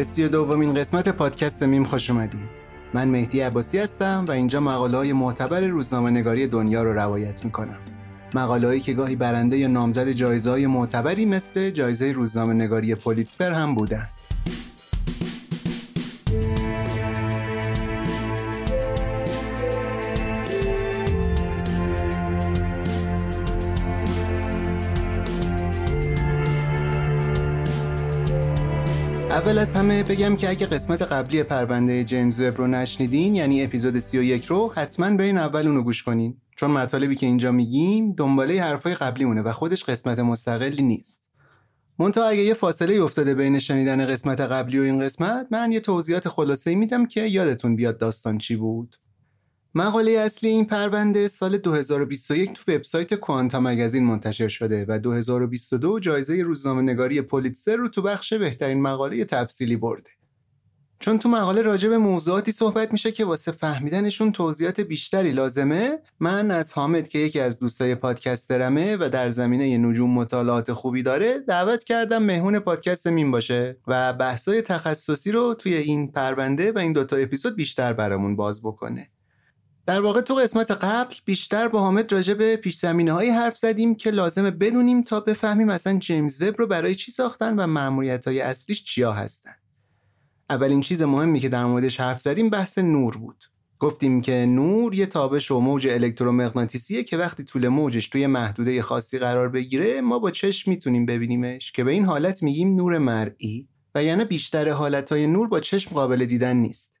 به سی دومین قسمت پادکست میم خوش اومدید من مهدی عباسی هستم و اینجا مقاله های معتبر روزنامه نگاری دنیا رو روایت می‌کنم. مقاله که گاهی برنده یا نامزد جایزه های معتبری مثل جایزه روزنامه نگاری پولیتسر هم بودن. اول از همه بگم که اگه قسمت قبلی پرونده جیمز وب رو نشنیدین یعنی اپیزود 31 رو حتما برین اول اونو گوش کنین. چون مطالبی که اینجا میگیم دنباله حرفای قبلی مونه و خودش قسمت مستقلی نیست. منتها اگه یه فاصله افتاده بین شنیدن قسمت قبلی و این قسمت من یه توضیحات خلاصه میدم که یادتون بیاد داستان چی بود. مقاله اصلی این پرونده سال 2021 تو وبسایت کوانتا مگزین منتشر شده و 2022 جایزه روزنامه نگاری پولیتسر رو تو بخش بهترین مقاله تفصیلی برده. چون تو مقاله راجع به موضوعاتی صحبت میشه که واسه فهمیدنشون توضیحات بیشتری لازمه من از حامد که یکی از دوستای پادکسترمه و در زمینه نجوم مطالعات خوبی داره دعوت کردم مهمون پادکست مین باشه و بحثای تخصصی رو توی این پرونده و این دوتا اپیزود بیشتر برامون باز بکنه در واقع تو قسمت قبل بیشتر با حامد راجع به پیش زمینه هایی حرف زدیم که لازمه بدونیم تا بفهمیم اصلا جیمز وب رو برای چی ساختن و معمولیت های اصلیش چیا هستن. اولین چیز مهمی که در موردش حرف زدیم بحث نور بود. گفتیم که نور یه تابش و موج الکترومغناطیسیه که وقتی طول موجش توی محدوده خاصی قرار بگیره ما با چشم می‌تونیم ببینیمش که به این حالت میگیم نور مرئی و یعنی بیشتر حالتهای نور با چشم قابل دیدن نیست.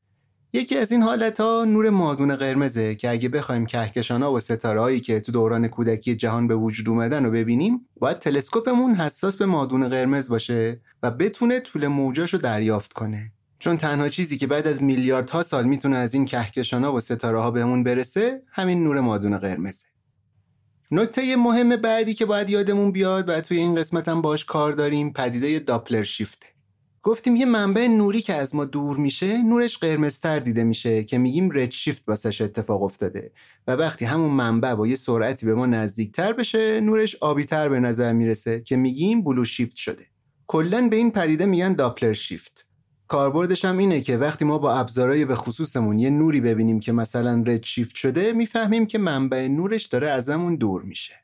یکی از این حالت ها نور مادون قرمزه که اگه بخوایم کهکشان ها و ستاره هایی که تو دوران کودکی جهان به وجود اومدن رو ببینیم باید تلسکوپمون حساس به مادون قرمز باشه و بتونه طول موجاش رو دریافت کنه. چون تنها چیزی که بعد از میلیاردها سال می‌تونه از این کهکشان ها و ستاره ها بهمون برسه همین نور مادون قرمزه. نکته مهم بعدی که باید یادمون بیاد و توی این قسمت هم باش کار داریم پدیده داپلر شیفته. گفتیم یه منبع نوری که از ما دور میشه نورش قرمزتر دیده میشه که میگیم رد شیفت واسش اتفاق افتاده. و وقتی همون منبع با یه سرعتی به ما نزدیکتر بشه نورش آبیتر به نظر می‌رسه که میگیم بلو شیفت شده. کلا به این پدیده میگن داپلر شیفت. کاربردش هم اینه که وقتی ما با ابزارهای به خصوصمون یه نوری ببینیم که مثلا رد شیفت شده می‌فهمیم که منبع نورش داره ازمون دور میشه.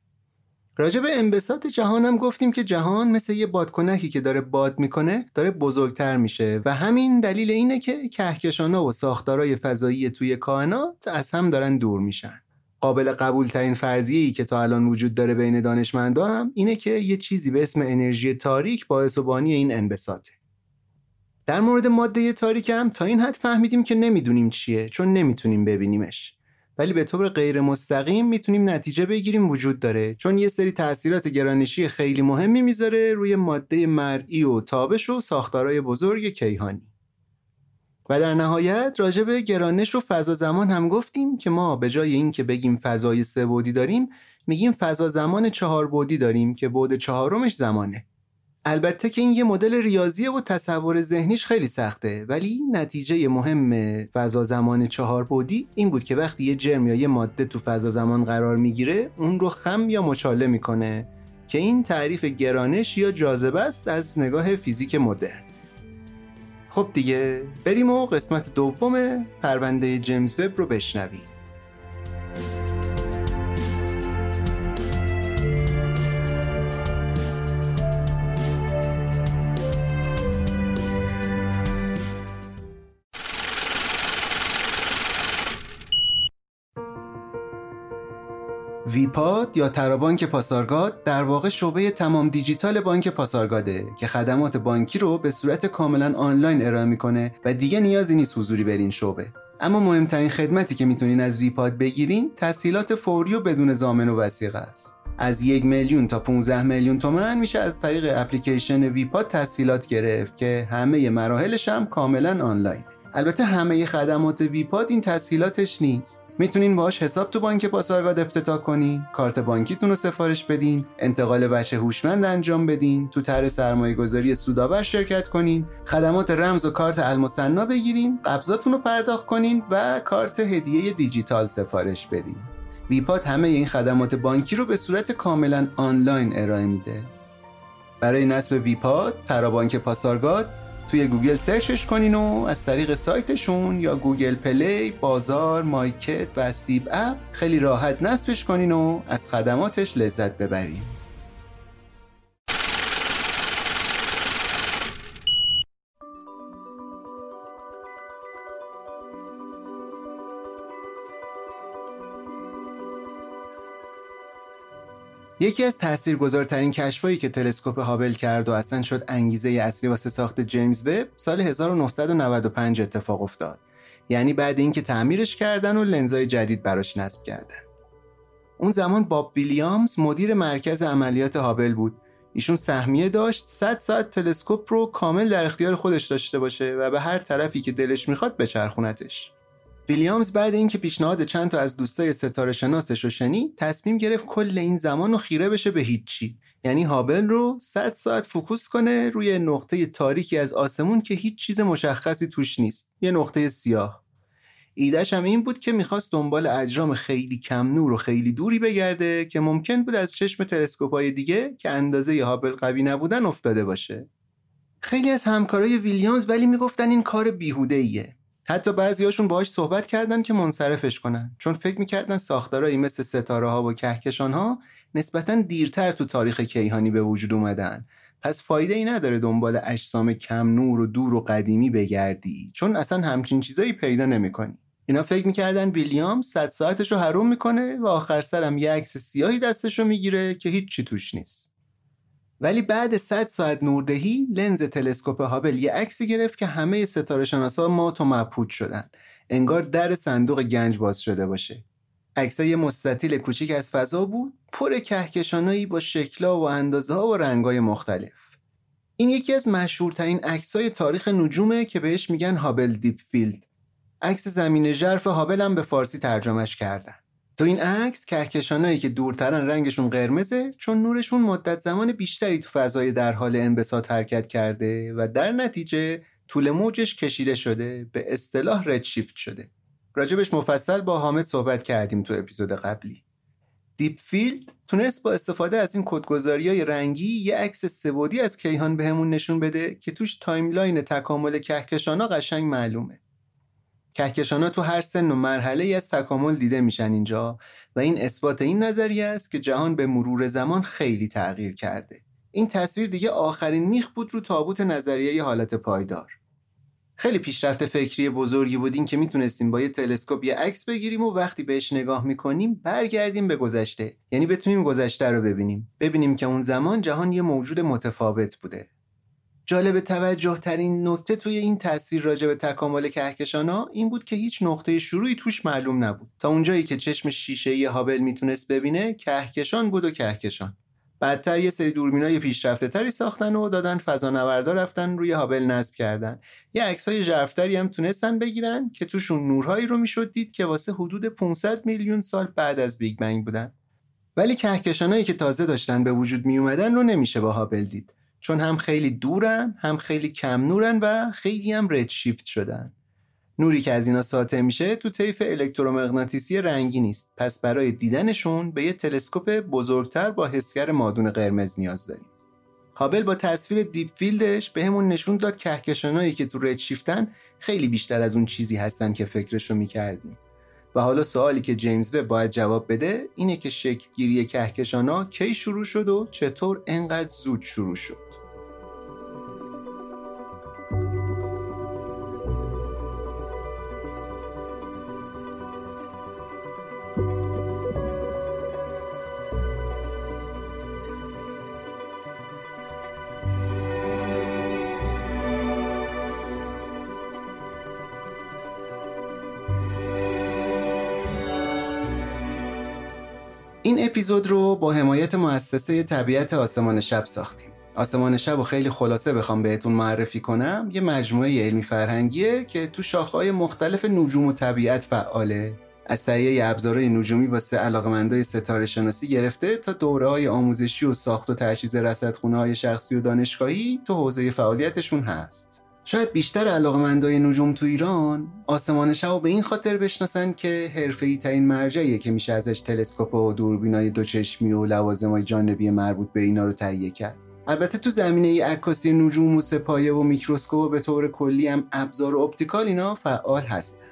راجع به انبساط جهان هم گفتیم که جهان مثل یه بادکنکی که داره باد می‌کنه داره بزرگتر میشه و همین دلیل اینه که کهکشانها و ساختارهای فضایی توی کائنات از هم دارن دور میشن. قابل قبول ترین فرضیه ای که تا الان وجود داره بین دانشمندا هم اینه که یه چیزی به اسم انرژی تاریک باعث و بانی این انبساطه. در مورد ماده تاریک هم تا این حد فهمیدیم که نمی‌دونیم چیه چون نمی‌تونیم ببینیمش. ولی به طور غیر مستقیم می‌تونیم نتیجه بگیریم وجود داره. چون یه سری تاثیرات گرانشی خیلی مهمی می‌ذاره روی ماده مرئی و تابش و ساختارهای بزرگ کیهانی. و در نهایت راجع به گرانش و فضا زمان هم گفتیم که ما به جای اینکه بگیم فضای سه بودی داریم میگیم فضا زمان چهار بودی داریم که بعد چهارمش زمانه. البته که این یه مدل ریاضیه و تصور ذهنیش خیلی سخته ولی نتیجه مهم فضا زمان چهار بودی این بود که وقتی یه جرم یا یه ماده تو فضا زمان قرار می‌گیره اون رو خم یا مچاله می‌کنه که این تعریف گرانش یا جاذبه است از نگاه فیزیک مدرن. خب دیگه بریم و قسمت دوم پرونده جیمز وب رو بشنویم. ویپاد یا ترابانک پاسارگاد در واقع شعبه تمام دیجیتال بانک پاسارگاده که خدمات بانکی رو به صورت کاملا آنلاین ارائه می‌کنه و دیگه نیازی نیست حضوری برین شعبه. اما مهمترین خدمتی که می‌تونین از ویپاد بگیرین تسهیلات فوری و بدون ضامن و وثیقه است. از یک میلیون تا 15 میلیون تومن میشه از طریق اپلیکیشن ویپاد تسهیلات گرفت که همه مراحلش هم کاملا آنلاین البته همه خدمات ویپاد این تسهیلاتش نیست. می‌تونین باش حساب تو بانک پاسارگاد افتتاح کنین کارت بانکیتون رو سفارش بدین انتقال وجه هوشمند انجام بدین تو طرح سرمایه گذاری سودآور شرکت کنین خدمات رمز و کارت المثنی بگیرین قبضاتون رو پرداخت کنین و کارت هدیه دیجیتال سفارش بدین. ویپاد همه این خدمات بانکی رو به صورت کاملا آنلاین ارائه میده. برای نصب ویپاد ترابانک پاسارگاد توی گوگل سرچش کنین و از طریق سایتشون یا گوگل پلی، بازار، مایکت و سیب اپ خیلی راحت نصبش کنین و از خدماتش لذت ببرین. یکی از تاثیرگذارترین کشفایی که تلسکوپ هابل کرد و اصلا شد انگیزه اصلی واسه ساخت جیمز وب سال 1995 اتفاق افتاد. یعنی بعد اینکه تعمیرش کردن و لنزای جدید براش نصب کردن. اون زمان باب ویلیامز مدیر مرکز عملیات هابل بود. ایشون سهمیه داشت 100 ساعت تلسکوپ رو کامل در اختیار خودش داشته باشه و به هر طرفی که دلش می‌خواد بچرخونتش. ویلیامز بعد اینکه پیشنهاد چند تا از دوستای ستاره شناسش رو شنید تصمیم گرفت کل این زمان رو خیره بشه به هیچی. یعنی هابل رو 100 ساعت فوکوس کنه روی نقطه تاریکی از آسمون که هیچ چیز مشخصی توش نیست. یه نقطه سیاه. ایدهش هم این بود که می‌خواست دنبال اجرام خیلی کم نور و خیلی دوری بگرده که ممکن بود از چشم تلسکوپای دیگه که اندازه هابل قوی نبودن افتاده باشه. خیلی از همکارای ویلیامز ولی می‌گفتن این کار بیهوده ایه حتی بعضیاشون باهاش صحبت کردن که منصرفش کنن. چون فکر می‌کردن ساختارهایی مثل ستاره ها و کهکشان ها نسبتا دیرتر تو تاریخ کیهانی به وجود اومدن. پس فایده ای نداره دنبال اجسام کم نور و دور و قدیمی بگردی چون اصلا همچین چیزایی پیدا نمی‌کنی. اینا فکر می‌کردن ویلیام صد ساعتش رو حروم می‌کنه و آخر سرم یه عکس سیاهی دستش رو می‌گیره که هیچی توش نیست. ولی بعد 100 ساعت نوردهی لنز تلسکوپ هابل یه عکسی گرفت که همه ستاره شناسا مات و مبهوت شدن. انگار در صندوق گنج باز شده باشه. عکسای مستطیل کوچیک از فضا بود پر کهکشانایی با شکلا و اندازه ها و رنگای مختلف. این یکی از مشهورترین عکسای تاریخ نجومه که بهش میگن هابل Deep Field. عکس زمینه ژرف هابل هم به فارسی ترجمهش کردن. تو این عکس کهکشانایی که دورترن رنگشون قرمزه چون نورشون مدت زمان بیشتری تو فضای در حال انبساط حرکت کرده و در نتیجه طول موجش کشیده شده به اصطلاح redshift شده. راجع بهش مفصل با حامد صحبت کردیم تو اپیزود قبلی. Deep Field تونست با استفاده از این کدگذاری های رنگی یه عکس سه‌بعدی از کیهان بهمون نشون بده که توش timeline تکامل کهکشانا قشنگ معلومه. کهکشان تو هر سن و مرحله ای از تکامل دیده میشن اینجا و این اثبات این نظریه است که جهان به مرور زمان خیلی تغییر کرده. این تصویر دیگه آخرین میخ بود رو تابوت نظریه حالت پایدار. خیلی پیشرفت فکری بزرگی بودیم که می‌تونستیم با یه تلسکوپ یه عکس بگیریم و وقتی بهش نگاه می‌کنیم برگردیم به گذشته. یعنی بتونیم گذشته رو ببینیم. ببینیم که اون زمان جهان یه موجود متفاوت بوده. جالب توجه ترین نکته توی این تصویر راجع به تکامل کهکشان این بود که هیچ نقطه شروعی توش معلوم نبود. تا اونجایی که چشم شیشه هابل می‌تونست ببینه کهکشان بود و کهکشان. بعدتر یه سری دوربینای پیشرفته تری ساختن و دادن فضانوردا رفتن روی هابل نصب کردن. یه عکسای ژرفتری هم تونستن بگیرن که توشون نورهایی رو می‌شد دید که واسه حدود 500 میلیون سال بعد از بیگ بنگ بودن. ولی کهکشانایی که تازه داشتن به وجود می اومدن رو نمیشه با هابل دید. چون هم خیلی دورن هم خیلی کم نورن و خیلی هم redshift شدن. نوری که از اینا ساطع میشه تو طیف الکترومغناطیسی رنگی نیست. پس برای دیدنشون به یه تلسکوپ بزرگتر با حسگر مادون قرمز نیاز داریم. هابل با تصویر Deep Field ش بهمون نشون داد کهکشانایی که تو redshift ن خیلی بیشتر از اون چیزی هستن که فکرشو می‌کردیم. و حالا سوالی که جیمز وب باید جواب بده اینه که شکل گیری کهکشانا کی شروع شد و چطور انقدر زود شروع شد. این اپیزود رو با حمایت مؤسسه طبیعت آسمان شب ساختیم. آسمان شب رو خیلی خلاصه بخوام بهتون معرفی کنم یه مجموعه علمی فرهنگیه که تو شاخه‌های مختلف نجوم و طبیعت فعاله از تهیه ابزارهای نجومی واسه علاقمندای ستاره شناسی گرفته تا دوره های آموزشی و ساخت و تجهیز رصدخونه های شخصی و دانشگاهی تو حوزه فعالیتشون هست. شاید بیشتر علاقمندای نجوم تو ایران آسمان شب به این خاطر بشناسن که حرفه‌ای ترین مرجعیه که میشه ازش تلسکوپ و دوربینای دوچشمی و لوازمای جانبی مربوط به اینا رو تهیه کرد. البته تو زمینه عکاسی نجوم و سه‌پایه و میکروسکوپ و به طور کلی هم ابزار اپتیکال اینا فعال هستن.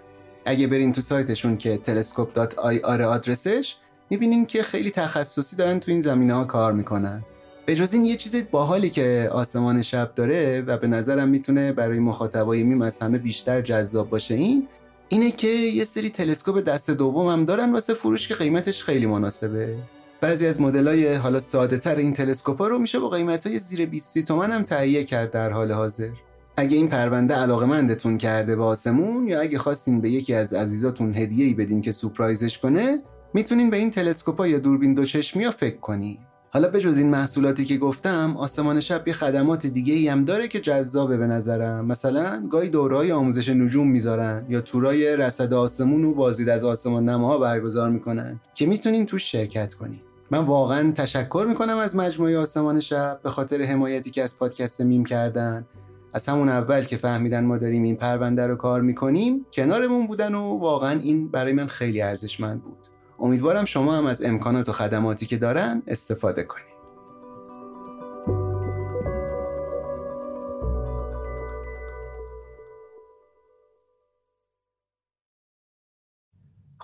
اگه برین تو سایتشون که telescope.ir آدرسش می‌بینین که خیلی تخصصی دارن تو این زمینه ها کار می‌کنن. به جز این یه چیز باحالی که آسمان شب داره و به نظرم می‌تونه برای مخاطبای میم از همه بیشتر جذاب باشه این اینه که یه سری تلسکوپ دست دوم هم دارن واسه فروش که قیمتش خیلی مناسبه. بعضی از مدلای حالا ساده تر این تلسکوپ رو میشه با قیمت های زیر 20 تومن هم تهیه کرد در حال حاضر. اگه این پرونده علاقمندتون کرده به آسمون یا اگه خواستین به یکی از عزیزاتون هدیه‌ای بدین که سورپرایزش کنه می‌تونین به این تلسکوپا یا دوربین دوچشمی ها فکر کنین. حالا به جز این محصولاتی که گفتم آسمان شب یه خدمات دیگه ای هم داره که جذابه به نظرم. مثلا گاهی دورهای آموزش نجوم می‌ذارن یا تورای رصد آسمون و بازدید از آسمان نماها برگزار می‌کنن که می‌تونین توش شرکت کنین. من واقعا تشکر می‌کنم از مجموعه آسمان شب به خاطر حمایتی که از پادکست میم کردن. از همون اول که فهمیدن ما داریم این پرونده رو کار می‌کنیم کنارمون بودن و واقعا این برای من خیلی ارزشمند بود. امیدوارم شما هم از امکانات و خدماتی که دارن استفاده کنید.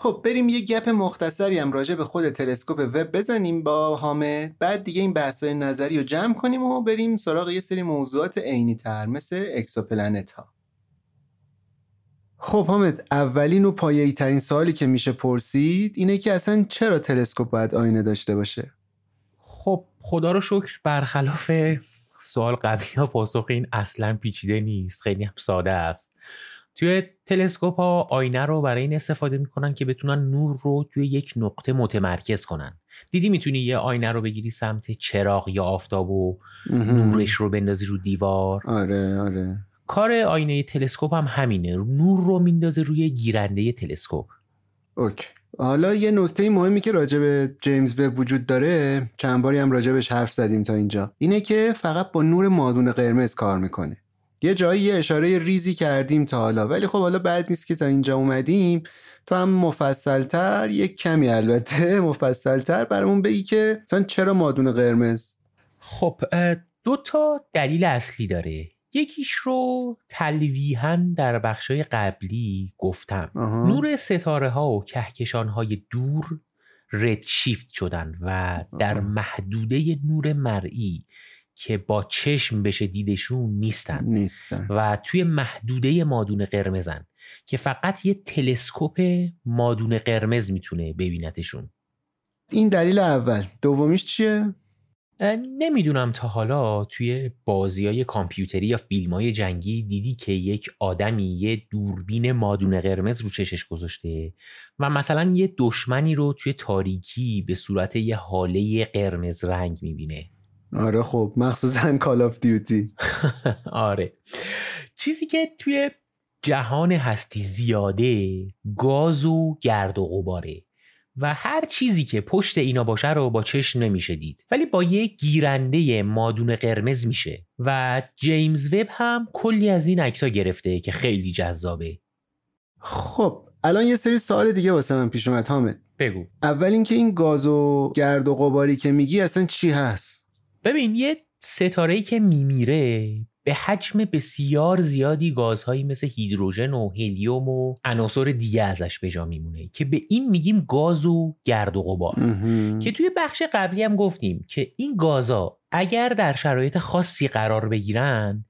خب بریم یه گپ مختصری هم راجع به خود تلسکوپ وب بزنیم با حامد. بعد دیگه این بحثای نظری رو جمع کنیم و بریم سراغ یه سری موضوعات عینی تر مثل exoplanet ها خب حامد اولین و پایه‌ای ترین سوالی که میشه پرسید اینه که اصلا چرا تلسکوپ باید آینه داشته باشه؟ خب خدا رو شکر برخلاف سوال قبلی ها پاسخ این اصلا پیچیده نیست خیلی هم ساده است. توی تلسکوپ ها آینه رو برای این استفاده می‌کنن که بتونن نور رو توی یک نقطه متمرکز کنن. دیدی می‌تونی یه آینه رو بگیری سمت چراغ یا آفتاب و نورش رو بندازی رو دیوار؟ آره آره. کار آینه تلسکوپ هم همینه. نور رو میندازه روی گیرنده تلسکوپ. اوکی. حالا یه نکته مهمی که راجع به جیمز وب وجود داره چند باری هم راجع حرف زدیم تا اینجا اینه که فقط با نور مادون قرمز کار می‌کنه. یه جایی یه اشاره ریزی کردیم تا حالا ولی خب حالا بعد نیست که تا اینجا اومدیم. تا هم مفصلتر یک کمی البته مفصلتر برامون بگی که مثلا چرا مادون قرمز؟ خب دو تا دلیل اصلی داره. یکیش رو تلویحا در بخشای قبلی گفتم. نور ستاره ها و کهکشان های دور رد شیفت شدن و در محدوده نور مرئی که با چشم بشه دیدشون نیستن. نیستن. و توی محدوده مادون قرمزن که فقط یه تلسکوپ مادون قرمز می‌تونه ببینتشون. این دلیل اول. دومیش چیه؟ نمی‌دونم تا حالا توی بازی های کامپیوتری یا فیلم های جنگی دیدی که یک آدمی یه دوربین مادون قرمز رو چشش گذاشته و مثلا یه دشمنی رو توی تاریکی به صورت یه حاله قرمز رنگ می‌بینه. آره خب مخصوصا کال آف دیوتی آره. چیزی که توی جهان هستی زیاده گاز و گرد و غباره. و هر چیزی که پشت اینا باشه رو با چشم نمیشه دید. ولی با یه گیرنده مادون قرمز میشه. و جیمز وب هم کلی از این عکس گرفته که خیلی جذابه. خب الان یه سری سوال دیگه واسه من پیش اومد حامد. بگو. اول اینکه این گاز و گرد و غباری که میگی اصلا چی هست؟ ببین یه ستاره که میمیره به حجم بسیار زیادی گازهایی مثل هیدروژن و هلیوم و عناصر دیگه ازش به جا میمونه که به این میگیم گاز و گرد و غبار. که توی بخش قبلی هم گفتیم که این گازها اگر در شرایط خاصی قرار بگیرن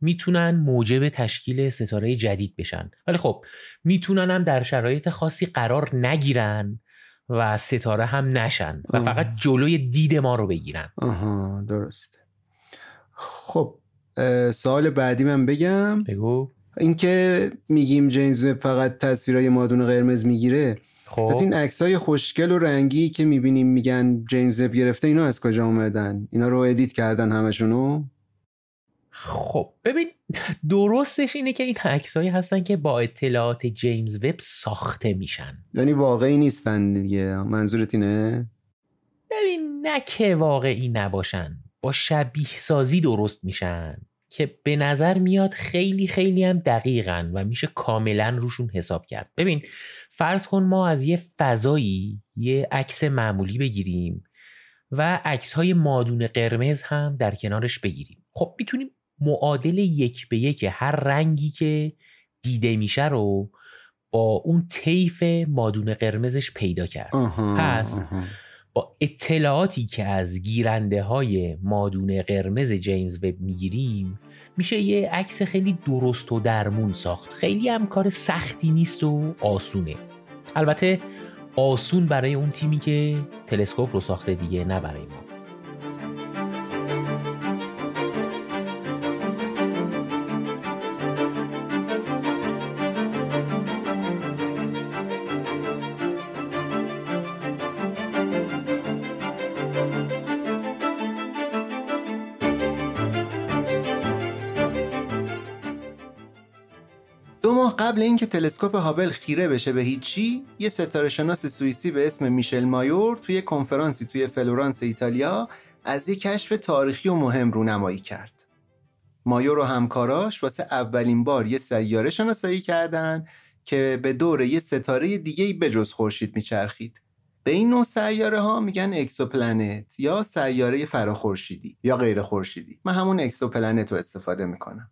می‌تونن موجب تشکیل ستاره جدید بشن. ولی خب می‌تونن هم در شرایط خاصی قرار نگیرن و ستاره هم نشن و فقط جلوی دید ما رو بگیرن. آها درسته خب سوال بعدی من بگم. بگو. اینکه میگیم جیمز فقط تصویرهای مادون قرمز می‌گیره. خب. از این عکس های خوشگل و رنگی که می‌بینیم میگن جیمز گرفته اینا از کجا اومدن؟ اینا رو ادیت کردن همشونو؟ خب ببین درستش اینه که این عکسایی هستن که با اطلاعات جیمز وب ساخته میشن. یعنی واقعی نیستن دیگه. منظورت اینه؟ ببین نه که واقعی نباشن. با شبیه سازی درست میشن که به نظر میاد خیلی خیلی هم دقیقن و میشه کاملا روشون حساب کرد. ببین فرض کن ما از یه فضایی یه عکس معمولی بگیریم و عکس های مادون قرمز هم در کنارش بگیریم. خب می‌تونیم معادل یک به یک هر رنگی که دیده میشه رو با اون طیف مادون قرمزش پیدا کرد. پس با اطلاعاتی که از گیرنده های مادون قرمز جیمز وب می‌گیریم میشه یه عکس خیلی درست و درمون ساخت. خیلی هم کار سختی نیست و آسونه. البته آسون برای اون تیمی که تلسکوپ رو ساخته دیگه نه برای ما. قبل اینکه تلسکوپ هابل خیره بشه به هیچی یه ستاره شناس سوئیسی به اسم میشل مایور توی کنفرانسی توی فلورانس ایتالیا از یه کشف تاریخی و مهم رونمایی کرد. مایور و همکاراش واسه اولین بار یه سیاره شناسایی کردن که به دور یه ستاره دیگه بجز خورشید میچرخید. به این نوع سیاره ها میگن exoplanet یا سیاره فراخورشیدی یا غیر خورشیدی. من همون exoplanet رو استفاده می‌کنم.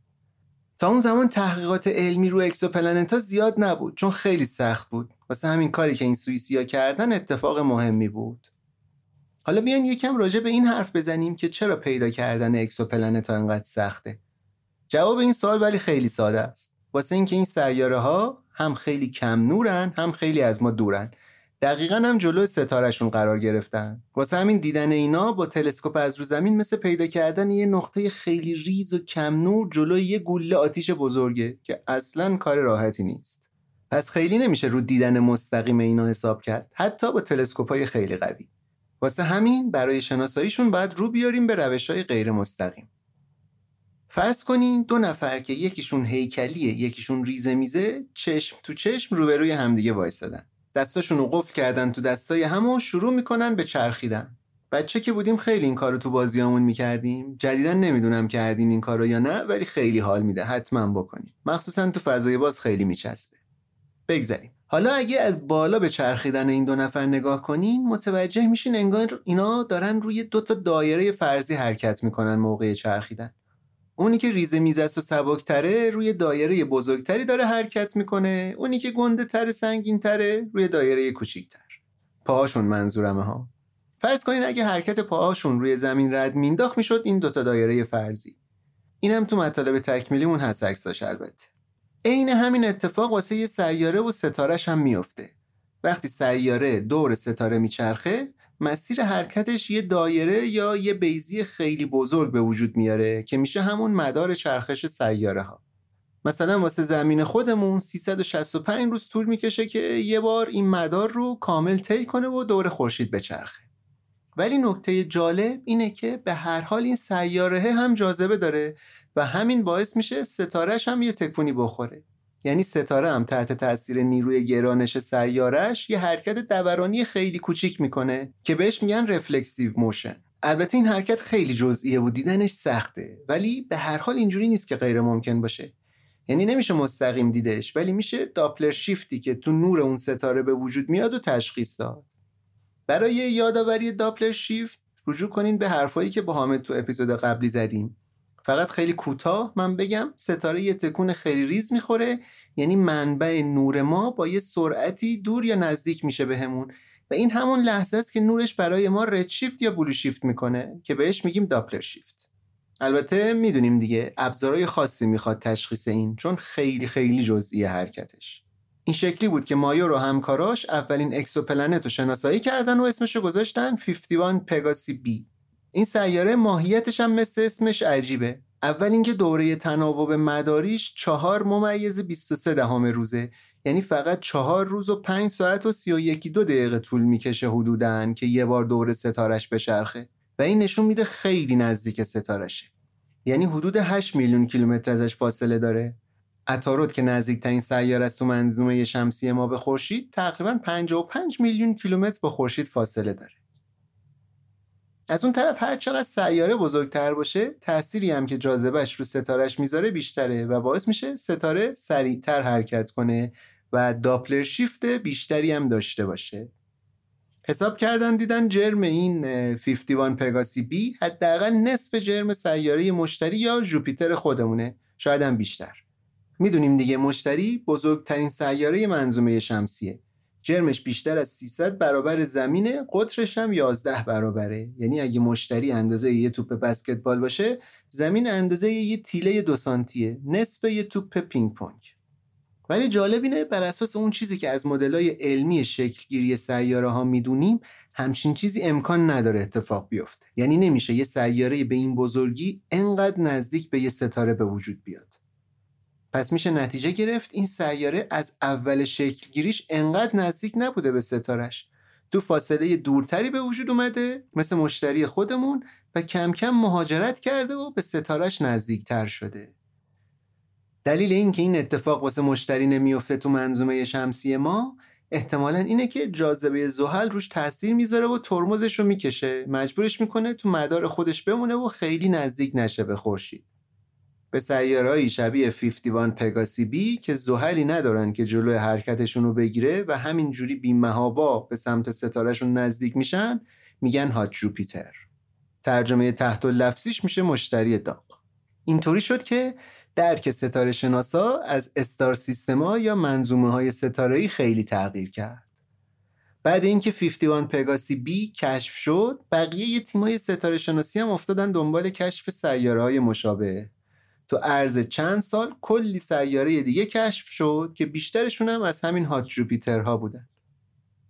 تا اون زمان تحقیقات علمی رو exoplanet ها زیاد نبود چون خیلی سخت بود. واسه همین کاری که این سوئیسیا کردن اتفاق مهمی بود. حالا بیاین یکم راجع به این حرف بزنیم که چرا پیدا کردن exoplanet ها انقدر سخته. جواب این سوال ولی خیلی ساده است. واسه اینکه این سیاره ها هم خیلی کم نورن هم خیلی از ما دورن. دقیقا هم جلو ستارهشون قرار گرفتن. واسه همین دیدن اینا با تلسکوپ از رو زمین مثل پیدا کردن یه نقطه خیلی ریز و کم نور جلوی یه گوله آتیش بزرگه که اصلا کار راحتی نیست. پس خیلی نمیشه رو دیدن مستقیم اینا حساب کرد حتی با تلسکوپ های خیلی قوی. واسه همین برای شناساییشون باید رو بیاریم به روش های غیر مستقیم. فرض کنین دو نفر که یکیشون هیکلیه یکیشون ریزه میزه چشم تو چشم روبروی همدیگه وایسادن. دستاشون رو قفل کردن تو دستای همو شروع می‌کنن به چرخیدن. بچه که بودیم خیلی این کارو تو بازیامون می‌کردیم. جدیدا نمی‌دونم کردین این کارو یا نه ولی خیلی حال میده. حتما بکنیم مخصوصا تو فضای باز خیلی میچسبه. بگذریم حالا اگه از بالا به چرخیدن این دو نفر نگاه کنین متوجه میشین انگار اینا دارن روی دو تا دایره فرضی حرکت می‌کنن موقع چرخیدن. اونی که ریزه میزه و سبکتره روی دایره بزرگتری داره حرکت می‌کنه. اونی که گنده تره سنگین تره روی دایره کوچیکتر. پاهاشون منظورمه ها. فرض کنید اگه حرکت پاهاشون روی زمین رد مینداخت می‌شد این دوتا دایره فرضی. اینم تو مطالب تکمیلیمون هست عکساش البته. عین همین اتفاق واسه یه سیاره و ستارهش هم میفته وقتی سیاره دور ستاره میچرخه مسیر حرکتش یه دایره یا یه بیزی خیلی بزرگ به وجود میاره که میشه همون مدار چرخش سیاره ها مثلا واسه زمین خودمون 365 روز طول می‌کشه که یه بار این مدار رو کامل طی کنه و دور خورشید بچرخه. ولی نکته جالب اینه که به هر حال این سیاره هم جاذبه داره و همین باعث میشه ستارهش هم یه تکونی بخوره. یعنی ستاره هم تحت تاثیر نیروی گرانش سیارش یه حرکت دورانی خیلی کوچیک می‌کنه که بهش میگن reflexive motion. البته این حرکت خیلی جزئیه و دیدنش سخته ولی به هر حال اینجوری نیست که غیر ممکن باشه. یعنی نمیشه مستقیم دیدش ولی میشه Doppler shift ی که تو نور اون ستاره به وجود میاد رو تشخیص داد. برای یادآوری Doppler shift رجوع کنین به حرفایی که با حامد تو اپیزود قبلی زدیم. فقط خیلی کوتاه من بگم ستاره یه تکون خیلی ریز می‌خوره. یعنی منبع نور ما با یه سرعتی دور یا نزدیک میشه بهمون. و این همون لحظه است که نورش برای ما redshift یا blueshift می‌کنه که بهش میگیم Doppler shift. البته می‌دونیم دیگه ابزارهای خاصی می‌خواد تشخیص این چون خیلی خیلی جزئی حرکتش. این شکلی بود که مایور و همکاراش اولین exoplanet رو شناسایی کردن و اسمش رو گذاشتن 51 Pegasi b. این سیاره ماهیتش هم مثل اسمش عجیبه. اول اینکه دوره تناوب مداریش چهار ممیز 23 دهم روزه. یعنی فقط چهار روز و پنج ساعت و سی و یکی دو دقیقه طول می‌کشه حدودن که یه بار دور ستارش بچرخه. و این نشون میده خیلی نزدیک ستارشه. یعنی حدود 8 میلیون کیلومتر ازش فاصله داره. عطارد که نزدیکترین سیاره است تو منظومه شمسی ما به خورشید تقریبا 55 میلیون کیلومتر با خورشید فاصله داره. از اون طرف هر چقدر سیاره بزرگتر باشه تأثیری هم که جاذبش رو ستارش می‌ذاره بیشتره و باعث میشه ستاره سریعتر حرکت کنه و داپلر شیفت بیشتری هم داشته باشه. حساب کردن دیدن جرم این 51 پگاسی بی حداقل نصف جرم سیاره مشتری یا جوپیتر خودمونه. شاید هم بیشتر. می‌دونیم دیگه مشتری بزرگترین سیاره منظومه شمسیه. جرمش بیشتر از 300 برابر زمینه قطرش هم 11 برابره. یعنی اگه مشتری اندازه یه توپ بسکتبال باشه زمین اندازه یه تیله دو سانتیه. نصف یه توپ پینگ پونگ. ولی جالب اینه بر اساس اون چیزی که از مدلای علمی شکلگیری سیاره ها می‌دونیم همچین چیزی امکان نداره اتفاق بیفته. یعنی نمیشه یه سیاره به این بزرگی انقدر نزدیک به یه ستاره به وجود بیاد. پس میشه نتیجه گرفت این سیاره از اول شکلگیریش انقدر نزدیک نبوده به ستارش. تو فاصله دورتری به وجود اومده مثل مشتری خودمون و کم کم مهاجرت کرده و به ستارش نزدیکتر شده. دلیل این که این اتفاق واسه مشتری نمیفته تو منظومه شمسی ما احتمالا اینه که جاذبه زحل روش تاثیر می‌ذاره و ترمزش رو می‌کشه. مجبورش می‌کنه تو مدار خودش بمونه و خیلی نزدیک نشه به خورشید. به سیارهایی شبیه 51 پگاسی بی که زحلی ندارن که جلوی حرکتشون رو بگیره و همینجوری بیمهابا به سمت ستارهشون نزدیک میشن میگن هات جوپیتر. ترجمه تحت لفظیش میشه مشتری داغ. اینطوری شد که درک ستاره شناسا از استار سیستما یا منظومه های ستاره خیلی تغییر کرد. بعد اینکه 51 پگاسی بی کشف شد بقیه یه تیمای ستاره شناسی هم افتادن دنبال کشف سیاره های مشابه. تو عرض چند سال کلی سیاره دیگه کشف شد که بیشترشون هم از همین هات جوپیترها بودن.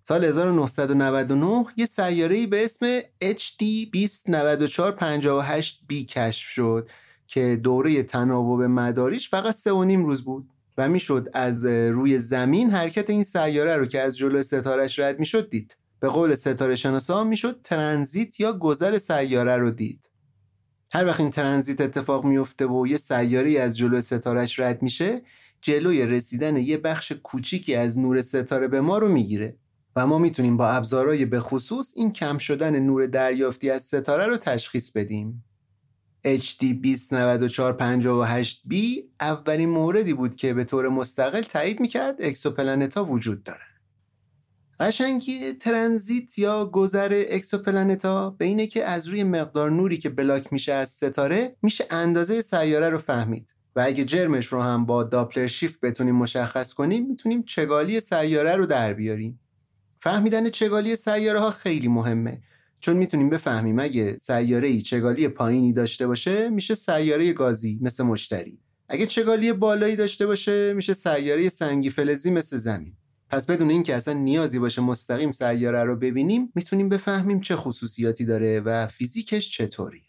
سال 1999 یه سیاره به اسم HD 209458b کشف شد که دوره تناوب مداریش فقط سه و نیم روز بود و می‌شد از روی زمین حرکت این سیاره رو که از جلو ستارش رد می‌شد دید. به قول ستاره شناسا می‌شد ترانزیت یا گذر سیاره رو دید. هر وقت این transit اتفاق میفته و یه سیاره از جلو ستارش رد میشه جلوی رسیدن یه بخش کوچیکی از نور ستاره به ما رو می‌گیره و ما می‌تونیم با ابزارهای به خصوص این کم شدن نور دریافتی از ستاره رو تشخیص بدیم. HD 209458b اولین موردی بود که به طور مستقل تایید می‌کرد exoplanet ها وجود داره. قشنگی transit یا گذر exoplanet ا به اینه که از روی مقدار نوری که block میشه از ستاره میشه اندازه سیاره رو فهمید. و اگه جرمش رو هم با Doppler shift بتونیم مشخص کنیم می‌تونیم چگالی سیاره رو در بیاریم. فهمیدن چگالی سیاره ها خیلی مهمه. چون می‌تونیم بفهمیم اگه سیاره ای چگالی پایینی داشته باشه میشه سیاره گازی مثل مشتری. اگه چگالی بالایی داشته باشه میشه سیاره سنگی فلزی مثل زمین. پس بدون اینکه اصلا نیازی باشه مستقیم سیاره رو ببینیم می‌تونیم بفهمیم چه خصوصیاتی داره و فیزیکش چطوریه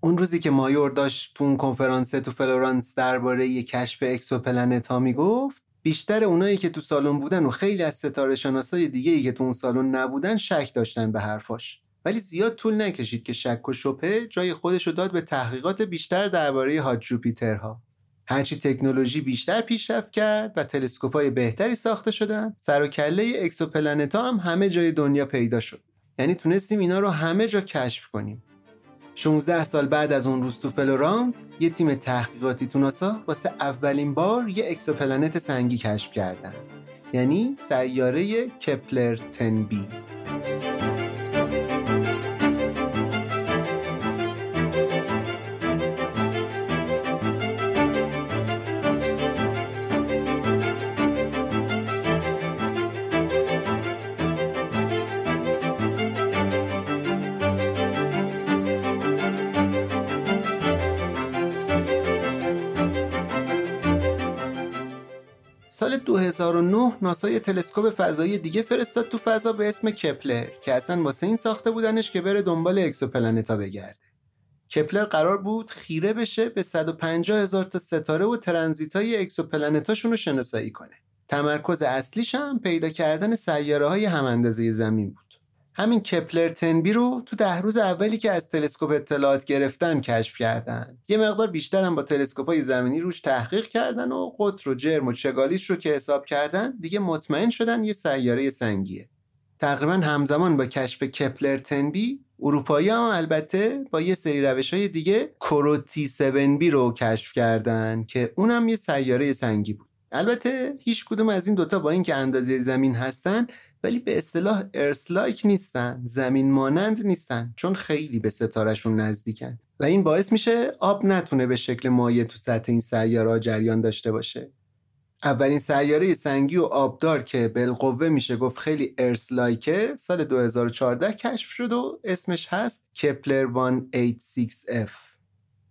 اون روزی که مایور داشت تو اون کنفرانس تو فلورانس درباره کشف exoplanet ها می‌گفت بیشتر اونایی که تو سالن بودن و خیلی از ستاره شناسای دیگه ای که تو اون سالن نبودن شک داشتن به حرفاش. ولی زیاد طول نکشید که شک و شبهه جای خودش رو داد به تحقیقات بیشتر درباره hot Jupiter ها. هرچی تکنولوژی بیشتر پیشرفت کرد و تلسکوپ های بهتری ساخته شدن سر و کله exoplanet ا هم همه جای دنیا پیدا شد. یعنی تونستیم اینا رو همه جا کشف کنیم. 16 سال بعد از اون روز تو فلورانس یه تیم تحقیقاتی تو ناسا واسه اولین بار یه exoplanet سنگی کشف کردن. یعنی سیاره کپلر 10b 2009 ناسا یه تلسکوپ فضایی دیگه فرستاد تو فضا به اسم کپلر که اصلا واسه این ساخته بودنش که بره دنبال exoplanet ا بگرده. کپلر قرار بود خیره بشه به 150 هزار تا ستاره و transit ای exoplanet اشون رو شناسایی کنه. تمرکز اصلیش هم پیدا کردن سیاره های هم اندازه زمین بود. همین کپلر تنبی رو تو ده روز اولی که از تلسکوپ اطلاعات گرفتن کشف کردن. یه مقدار بیشتر هم با تلسکوپ های زمینی روش تحقیق کردن و قطر و جرم و چگالیش رو که حساب کردن دیگه مطمئن شدن یه سیاره سنگیه. تقریبا همزمان با کشف کپلر تنبی اروپایی هم البته با یه سری روش های دیگه کروتی 7 بی رو کشف کردن که اونم یه سیاره سنگی بود. البته هیچ کدوم از این دوتا با اینکه اندازه زمین هستن ولی به اصطلاح ارسلایک نیستن زمین مانند نیستن چون خیلی به ستارهشون نزدیکن. و این باعث میشه آب نتونه به شکل مایع تو سطح این سیاره جریان داشته باشه. اولین سیاره سنگی و آبدار که بالقوه میشه گفت خیلی Earth-like ه سال 2014 کشف شد و اسمش هست کپلر 186F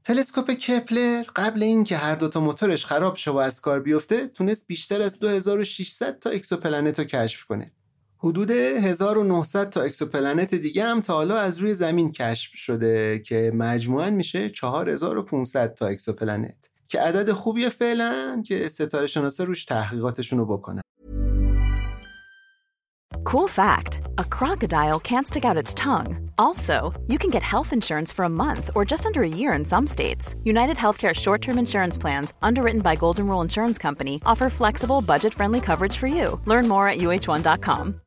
تلسکوپ کپلر قبل اینکه هر دوتا موتورش خراب شه و از کار بیفته تونست بیشتر از 2600 تا exoplanet رو کشف کنه. حدود 1900 تا exoplanet دیگه هم تا حالا از روی زمین کشف شده که مجموعا میشه 4500 تا exoplanet که عدد خوبیه فعلا که ستاره شناسا روش تحقیقاتشون رو بکنن Cool fact a crocodile can't stick out its tongue. Also, you can get health insurance for a month or just under a year in some states. United Healthcare short term insurance plans, underwritten by Golden Rule Insurance Company, offer flexible, budget friendly coverage for you. Learn more at uh1.com.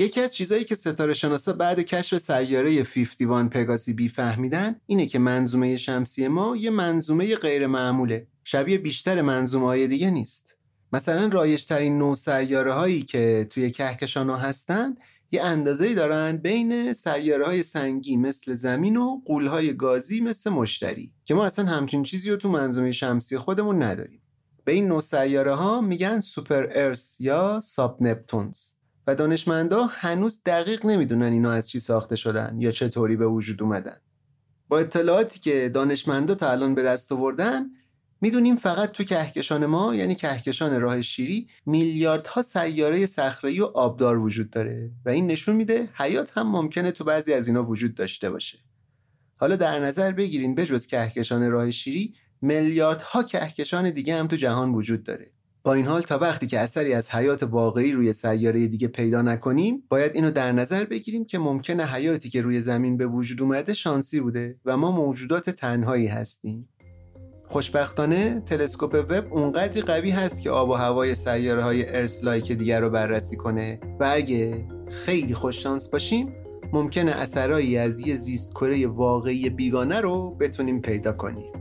یکی از چیزایی که ستاره شناسا بعد کشف سیاره 51 پگاسی بی فهمیدن اینه که منظومه شمسی ما یه منظومه غیر معموله. شبیه بیشتر منظومه های دیگه نیست. مثلا رایشترین نو سیاره هایی که توی کهکشان ها هستن یه اندازه دارن بین سیاره های سنگی مثل زمین و قول های گازی مثل مشتری که ما اصلا همچین چیزی رو تو منظومه شمسی خودمون نداریم. به این نو سیاره ها میگن سوپر ارس یا ساب نپتونز دانشمندا هنوز دقیق نمی‌دونن اینا از چی ساخته شدن یا چطوری به وجود اومدن. با اطلاعاتی که دانشمندا تا الان به دست آوردن می‌دونیم فقط تو کهکشان ما یعنی کهکشان راه شیری میلیاردها سیاره صخره‌ای و آبدار وجود داره و این نشون میده حیات هم ممکنه تو بعضی از اینا وجود داشته باشه. حالا در نظر بگیرین بجز کهکشان راه شیری میلیاردها کهکشان دیگه هم تو جهان وجود داره. با این حال تا وقتی که اثری از حیات واقعی روی سیاره دیگه پیدا نکنیم باید اینو در نظر بگیریم که ممکنه حیاتی که روی زمین به وجود اومده شانسی بوده و ما موجودات تنهایی هستیم. خوشبختانه تلسکوپ وب اونقدری قوی هست که آب و هوای سیاره های ارسلایک دیگر رو بررسی کنه و اگه خیلی خوششانس باشیم ممکنه اثرایی از یه زیست کره واقعی بیگانه رو بتونیم پیدا کنیم.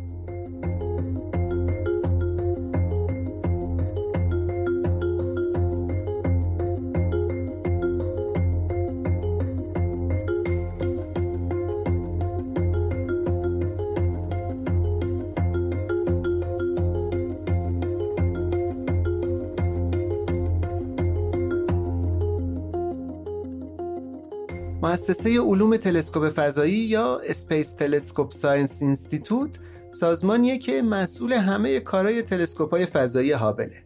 مؤسسه علوم تلسکوپ فضایی یا Space Telescope Science Institute سازمانیه که مسئول همه کارهای تلسکوپ های فضایی هابله.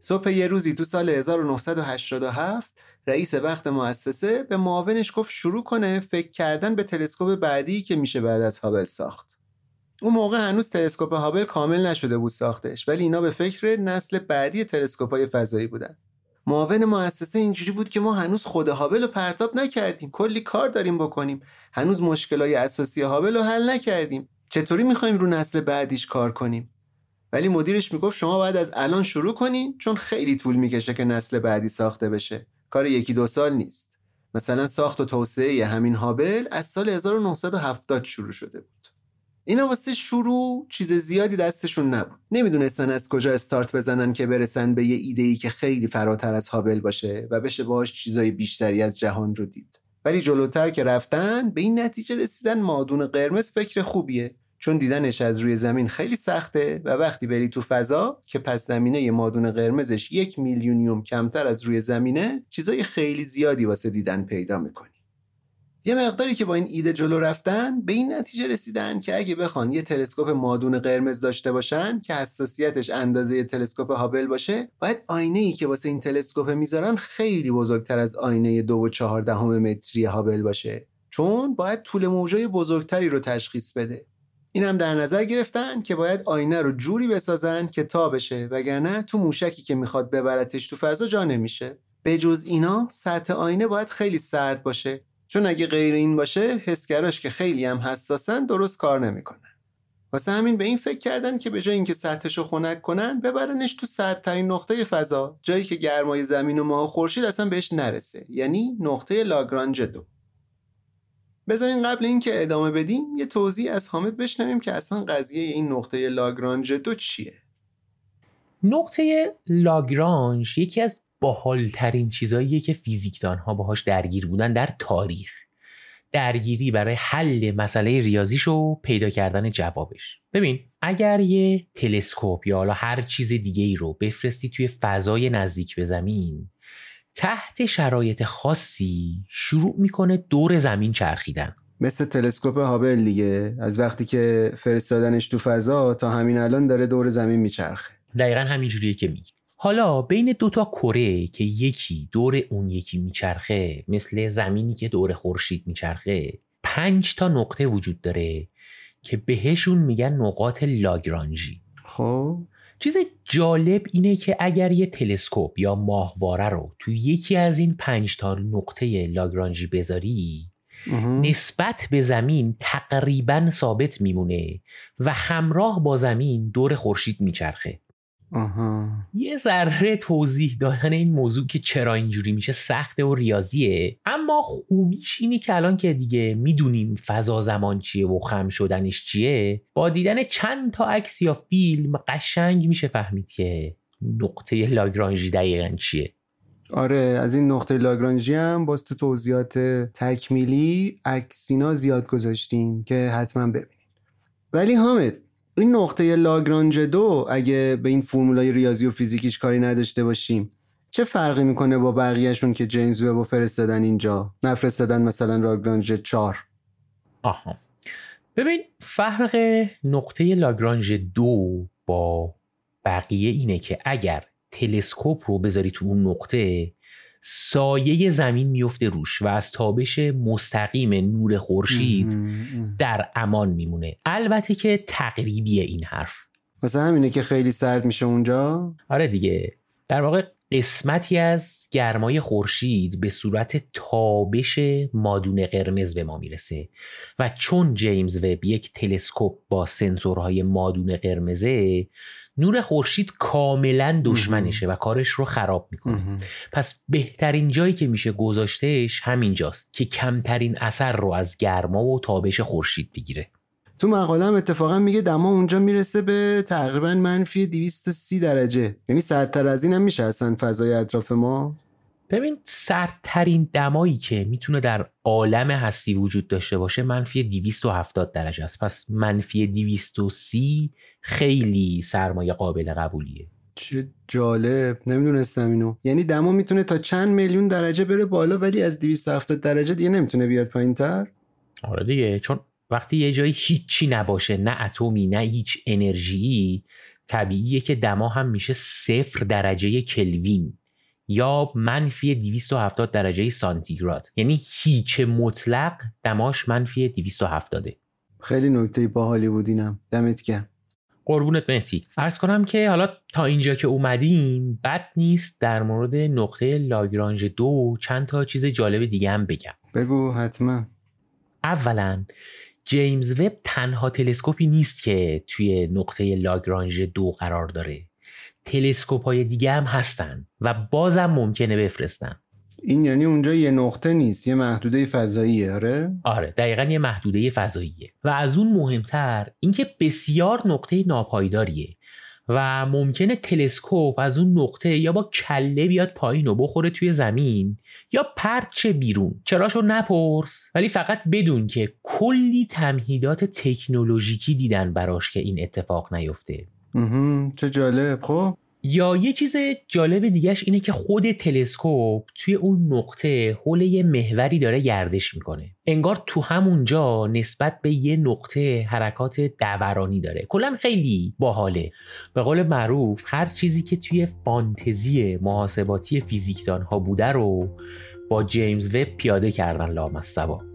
صبح یه روزی تو سال 1987 رئیس وقت مؤسسه به معاونش گفت شروع کنه فکر کردن به تلسکوپ بعدی که میشه بعد از هابل ساخت. اون موقع هنوز تلسکوپ هابل کامل نشده بود ساختش ولی اینا به فکر نسل بعدی تلسکوپ های فضایی بودن. معاون مؤسسه اینجوری بود که ما هنوز خود هابل رو پرتاب نکردیم. کلی کار داریم بکنیم. هنوز مشکلای اساسی هابل رو حل نکردیم. چطوری می‌خوایم رو نسل بعدیش کار کنیم؟ ولی مدیرش می‌گفت شما باید از الان شروع کنین چون خیلی طول می‌کشه که نسل بعدی ساخته بشه. کار یکی دو سال نیست. مثلا ساخت و توسعه همین هابل از سال 1970 شروع شده بود. اینا واسه شروع چیز زیادی دستشون نبود. نمی‌دونستن از کجا استارت بزنن که برسن به یه ایده ای که خیلی فراتر از هابل باشه و بشه باهاش چیزای بیشتری از جهان رو دید. ولی جلوتر که رفتن به این نتیجه رسیدن مادون قرمز فکر خوبیه. چون دیدنش از روی زمین خیلی سخته و وقتی بری تو فضا که پس زمینه مادون قرمزش یک میلیونیوم کمتر از روی زمینه چیزای خیلی زیادی واسه دیدن پیدا می‌کنی. یه مقداری که با این ایده جلو رفتن به این نتیجه رسیدن که اگه بخوان یه تلسکوپ مادون قرمز داشته باشن که حساسیتش اندازه تلسکوپ هابل باشه باید آینه ای که واسه این تلسکوپ می‌ذارن خیلی بزرگتر از آینه دو و چهار دهم متری هابل باشه. چون باید طول موجای بزرگتری رو تشخیص بده. این هم در نظر گرفتن که باید آینه رو جوری بسازن که تا بشه وگرنه تو موشکی که می‌خواد ببرتش تو فضا جا نمیشه. به جز اینا سطح آینه باید خیلی سرد باشه. چون اگه غیر این باشه حسگراش که خیلی هم حساسن درست کار نمی‌کنن. واسه همین به این فکر کردن که به جای اینکه سطحش رو خنک کنن ببرنش تو سردترین نقطه فضا جایی که گرمای زمین و ماه و خورشید اصلا بهش نرسه یعنی نقطه لاگرانژ دو. بذارین قبل اینکه ادامه بدیم یه توضیح از حامد بشنویم که اصلا قضیه این نقطه لاگرانژ دو چیه. نقطه لاگرانژ یکی از باحالترین چیزاییه که فیزیکدان ها باهاش درگیر بودن در تاریخ. درگیری برای حل مسئله ریاضیش و پیدا کردن جوابش. ببین اگر یه تلسکوپ یا حالا هر چیز دیگه ای رو بفرستی توی فضای نزدیک به زمین تحت شرایط خاصی شروع می‌کنه دور زمین چرخیدن. مثل تلسکوپ هابل دیگه از وقتی که فرستادنش تو فضا تا همین الان داره دور زمین میچرخه. دقیقا همینجوریه که میگی. حالا بین دوتا کره که یکی دور اون یکی میچرخه مثل زمینی که دور خورشید میچرخه پنج تا نقطه وجود داره که بهشون میگن نقاط لاگرانژی. خب؟ چیز جالب اینه که اگر یه تلسکوپ یا ماهواره رو تو یکی از این پنج تا نقطه لاگرانژی بذاری نسبت به زمین تقریبا ثابت میمونه و همراه با زمین دور خورشید میچرخه. آها. یه ذره توضیح دادن این موضوع که چرا اینجوری میشه سخته و ریاضیه. اما خوبیش اینه که الان که دیگه می‌دونیم فضا زمان چیه و خم شدنش چیه با دیدن چند تا عکس یا فیلم قشنگ میشه فهمید که نقطه لاگرانژی دقیقا چیه. آره از این نقطه لاگرانژی هم باز تو توضیحات تکمیلی عکسینا زیاد گذاشتیم که حتما ببینید. ولی حامد این نقطه لاگرانژ دو اگه به این فرمولای ریاضی و فیزیکیش کاری نداشته باشیم چه فرقی می‌کنه با بقیهشون که جیمز وب فرستادن اینجا؟ نفرستادن مثلا لاگرانژ 4 آها. ببین فرق نقطه لاگرانژ دو با بقیه اینه که اگر تلسکوپ رو بذاری تو اون نقطه سایه زمین میفته روش و از تابش مستقیم نور خورشید در امان میمونه. البته که تقریبیه این حرف. مثلا همینه که خیلی سرد میشه اونجا. آره دیگه. در واقع قسمتی از گرمای خورشید به صورت تابش مادون قرمز به ما می‌رسه و چون جیمز وب یک تلسکوپ با سنسورهای مادون قرمزه نور خورشید کاملا دشمنشه و کارش رو خراب می‌کنه. پس بهترین جایی که میشه گذاشتهش همینجاست که کمترین اثر رو از گرما و تابش خورشید بگیره. تو مقاله هم اتفاقا میگه دما اونجا می‌رسه به تقریبا منفی 230 درجه. یعنی سردتر از این هم میشه اصلا فضای اطراف ما. ببین سردترین دمایی که می‌تونه در عالم هستی وجود داشته باشه منفی 270 درجه است. پس منفی 230 خیلی سرمایه قابل قبولیه. چه جالب. نمی‌دونستم اینو. یعنی دما می‌تونه تا چند میلیون درجه بره بالا ولی از 270 درجه دیگه نمی‌تونه بیاد پایین تر آره دیگه. چون وقتی یه جایی هیچی نباشه نه اتمی نه هیچ انرژی طبیعیه که دما هم میشه صفر درجه کلوین. یا منفی 270 درجه سانتیگراد. یعنی هیچ مطلق دماش منفی 270 خیلی نکته باحالی بود اینم. دمت گرم. قربونت مهتی ارز کنم که حالا تا اینجا که اومدیم بد نیست در مورد نقطه لاگرانژ دو چند تا چیز جالب دیگه هم بگم. بگو حتما. اولا جیمز وب تنها تلسکوپی نیست که توی نقطه لاگرانژ دو قرار داره. تلسکوپ های دیگه هم هستن و بازم ممکنه بفرستن. این یعنی اونجا یه نقطه نیست یه محدوده فضاییه آره؟ آره دقیقا یه محدوده فضاییه. و از اون مهمتر اینکه بسیار نقطه ناپایداریه و ممکنه تلسکوپ از اون نقطه یا با کله بیاد پایین و بخوره توی زمین یا پرچه بیرون. چراشو نپرس. ولی فقط بدون که کلی تمهیدات تکنولوژیکی دیدن براش که این اتفاق نیفته. چه جالب. خب؟ یا یه چیز جالب دیگهش اینه که خود تلسکوپ توی اون نقطه حول یه محوری داره گردش می‌کنه. انگار تو همونجا نسبت به یه نقطه حرکات دورانی داره. کلا خیلی باحاله. به قول معروف هر چیزی که توی فانتزی محاسباتی فیزیکدان ها بوده رو با جیمز وب پیاده کردن لامصبا.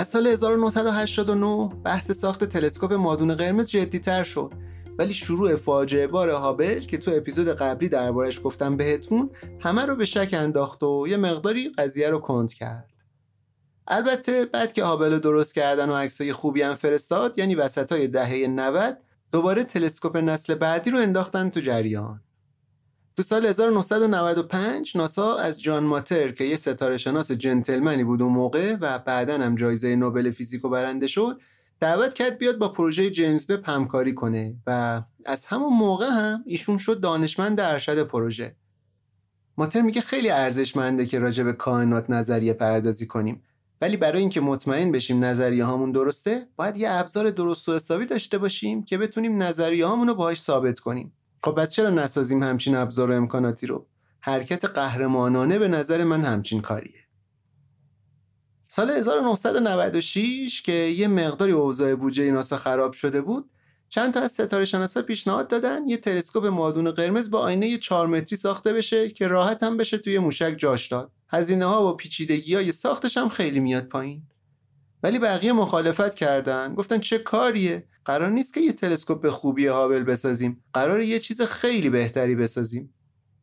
از سال 1989 بحث ساخت تلسکوپ مادون قرمز جدیتر شد. ولی شروع فاجعه بار هابل که تو اپیزود قبلی دربارش گفتم بهتون همه رو به شک انداخت و یه مقداری قضیه رو کند کرد. البته بعد که هابل رو درست کردن و عکسای خوبی هم فرستاد یعنی وسط های دهه 90 دوباره تلسکوپ نسل بعدی رو انداختن تو جریان. تو سال 1995 ناسا از جان ماتر که یه ستاره شناس جنتلمنی بود اون موقع و بعدا هم جایزه نوبل فیزیکو برنده شد دعوت کرد بیاد با پروژه جیمز وب همکاری کنه و از همون موقع هم ایشون شد دانشمند ارشد پروژه. ماتر میگه خیلی ارزشمنده که راجع به کائنات نظریه پردازی کنیم ولی برای اینکه مطمئن بشیم نظریه هامون درسته باید یه ابزار درست و حسابی داشته باشیم که بتونیم نظریه هامون رو باهاش ثابت کنیم. خب پس چرا نسازیم همچین ابزار و امکاناتی رو؟ حرکت قهرمانانه به نظر من همچین کاریه. سال 1996 که یه مقداری اوضاع بودجه ناسا خراب شده بود چند تا از ستاره شناسا پیشنهاد دادن یه تلسکوپ مادون قرمز با آینه 4 متری ساخته بشه که راحت هم بشه توی موشک جاش داد. هزینه ها و پیچیدگی های ساختش هم خیلی میاد پایین. ولی بقیه مخالفت کردن. گفتن چه کاریه؟ قرار نیست که یه تلسکوپ خوبی هابل بسازیم. قرار یه چیز خیلی بهتری بسازیم.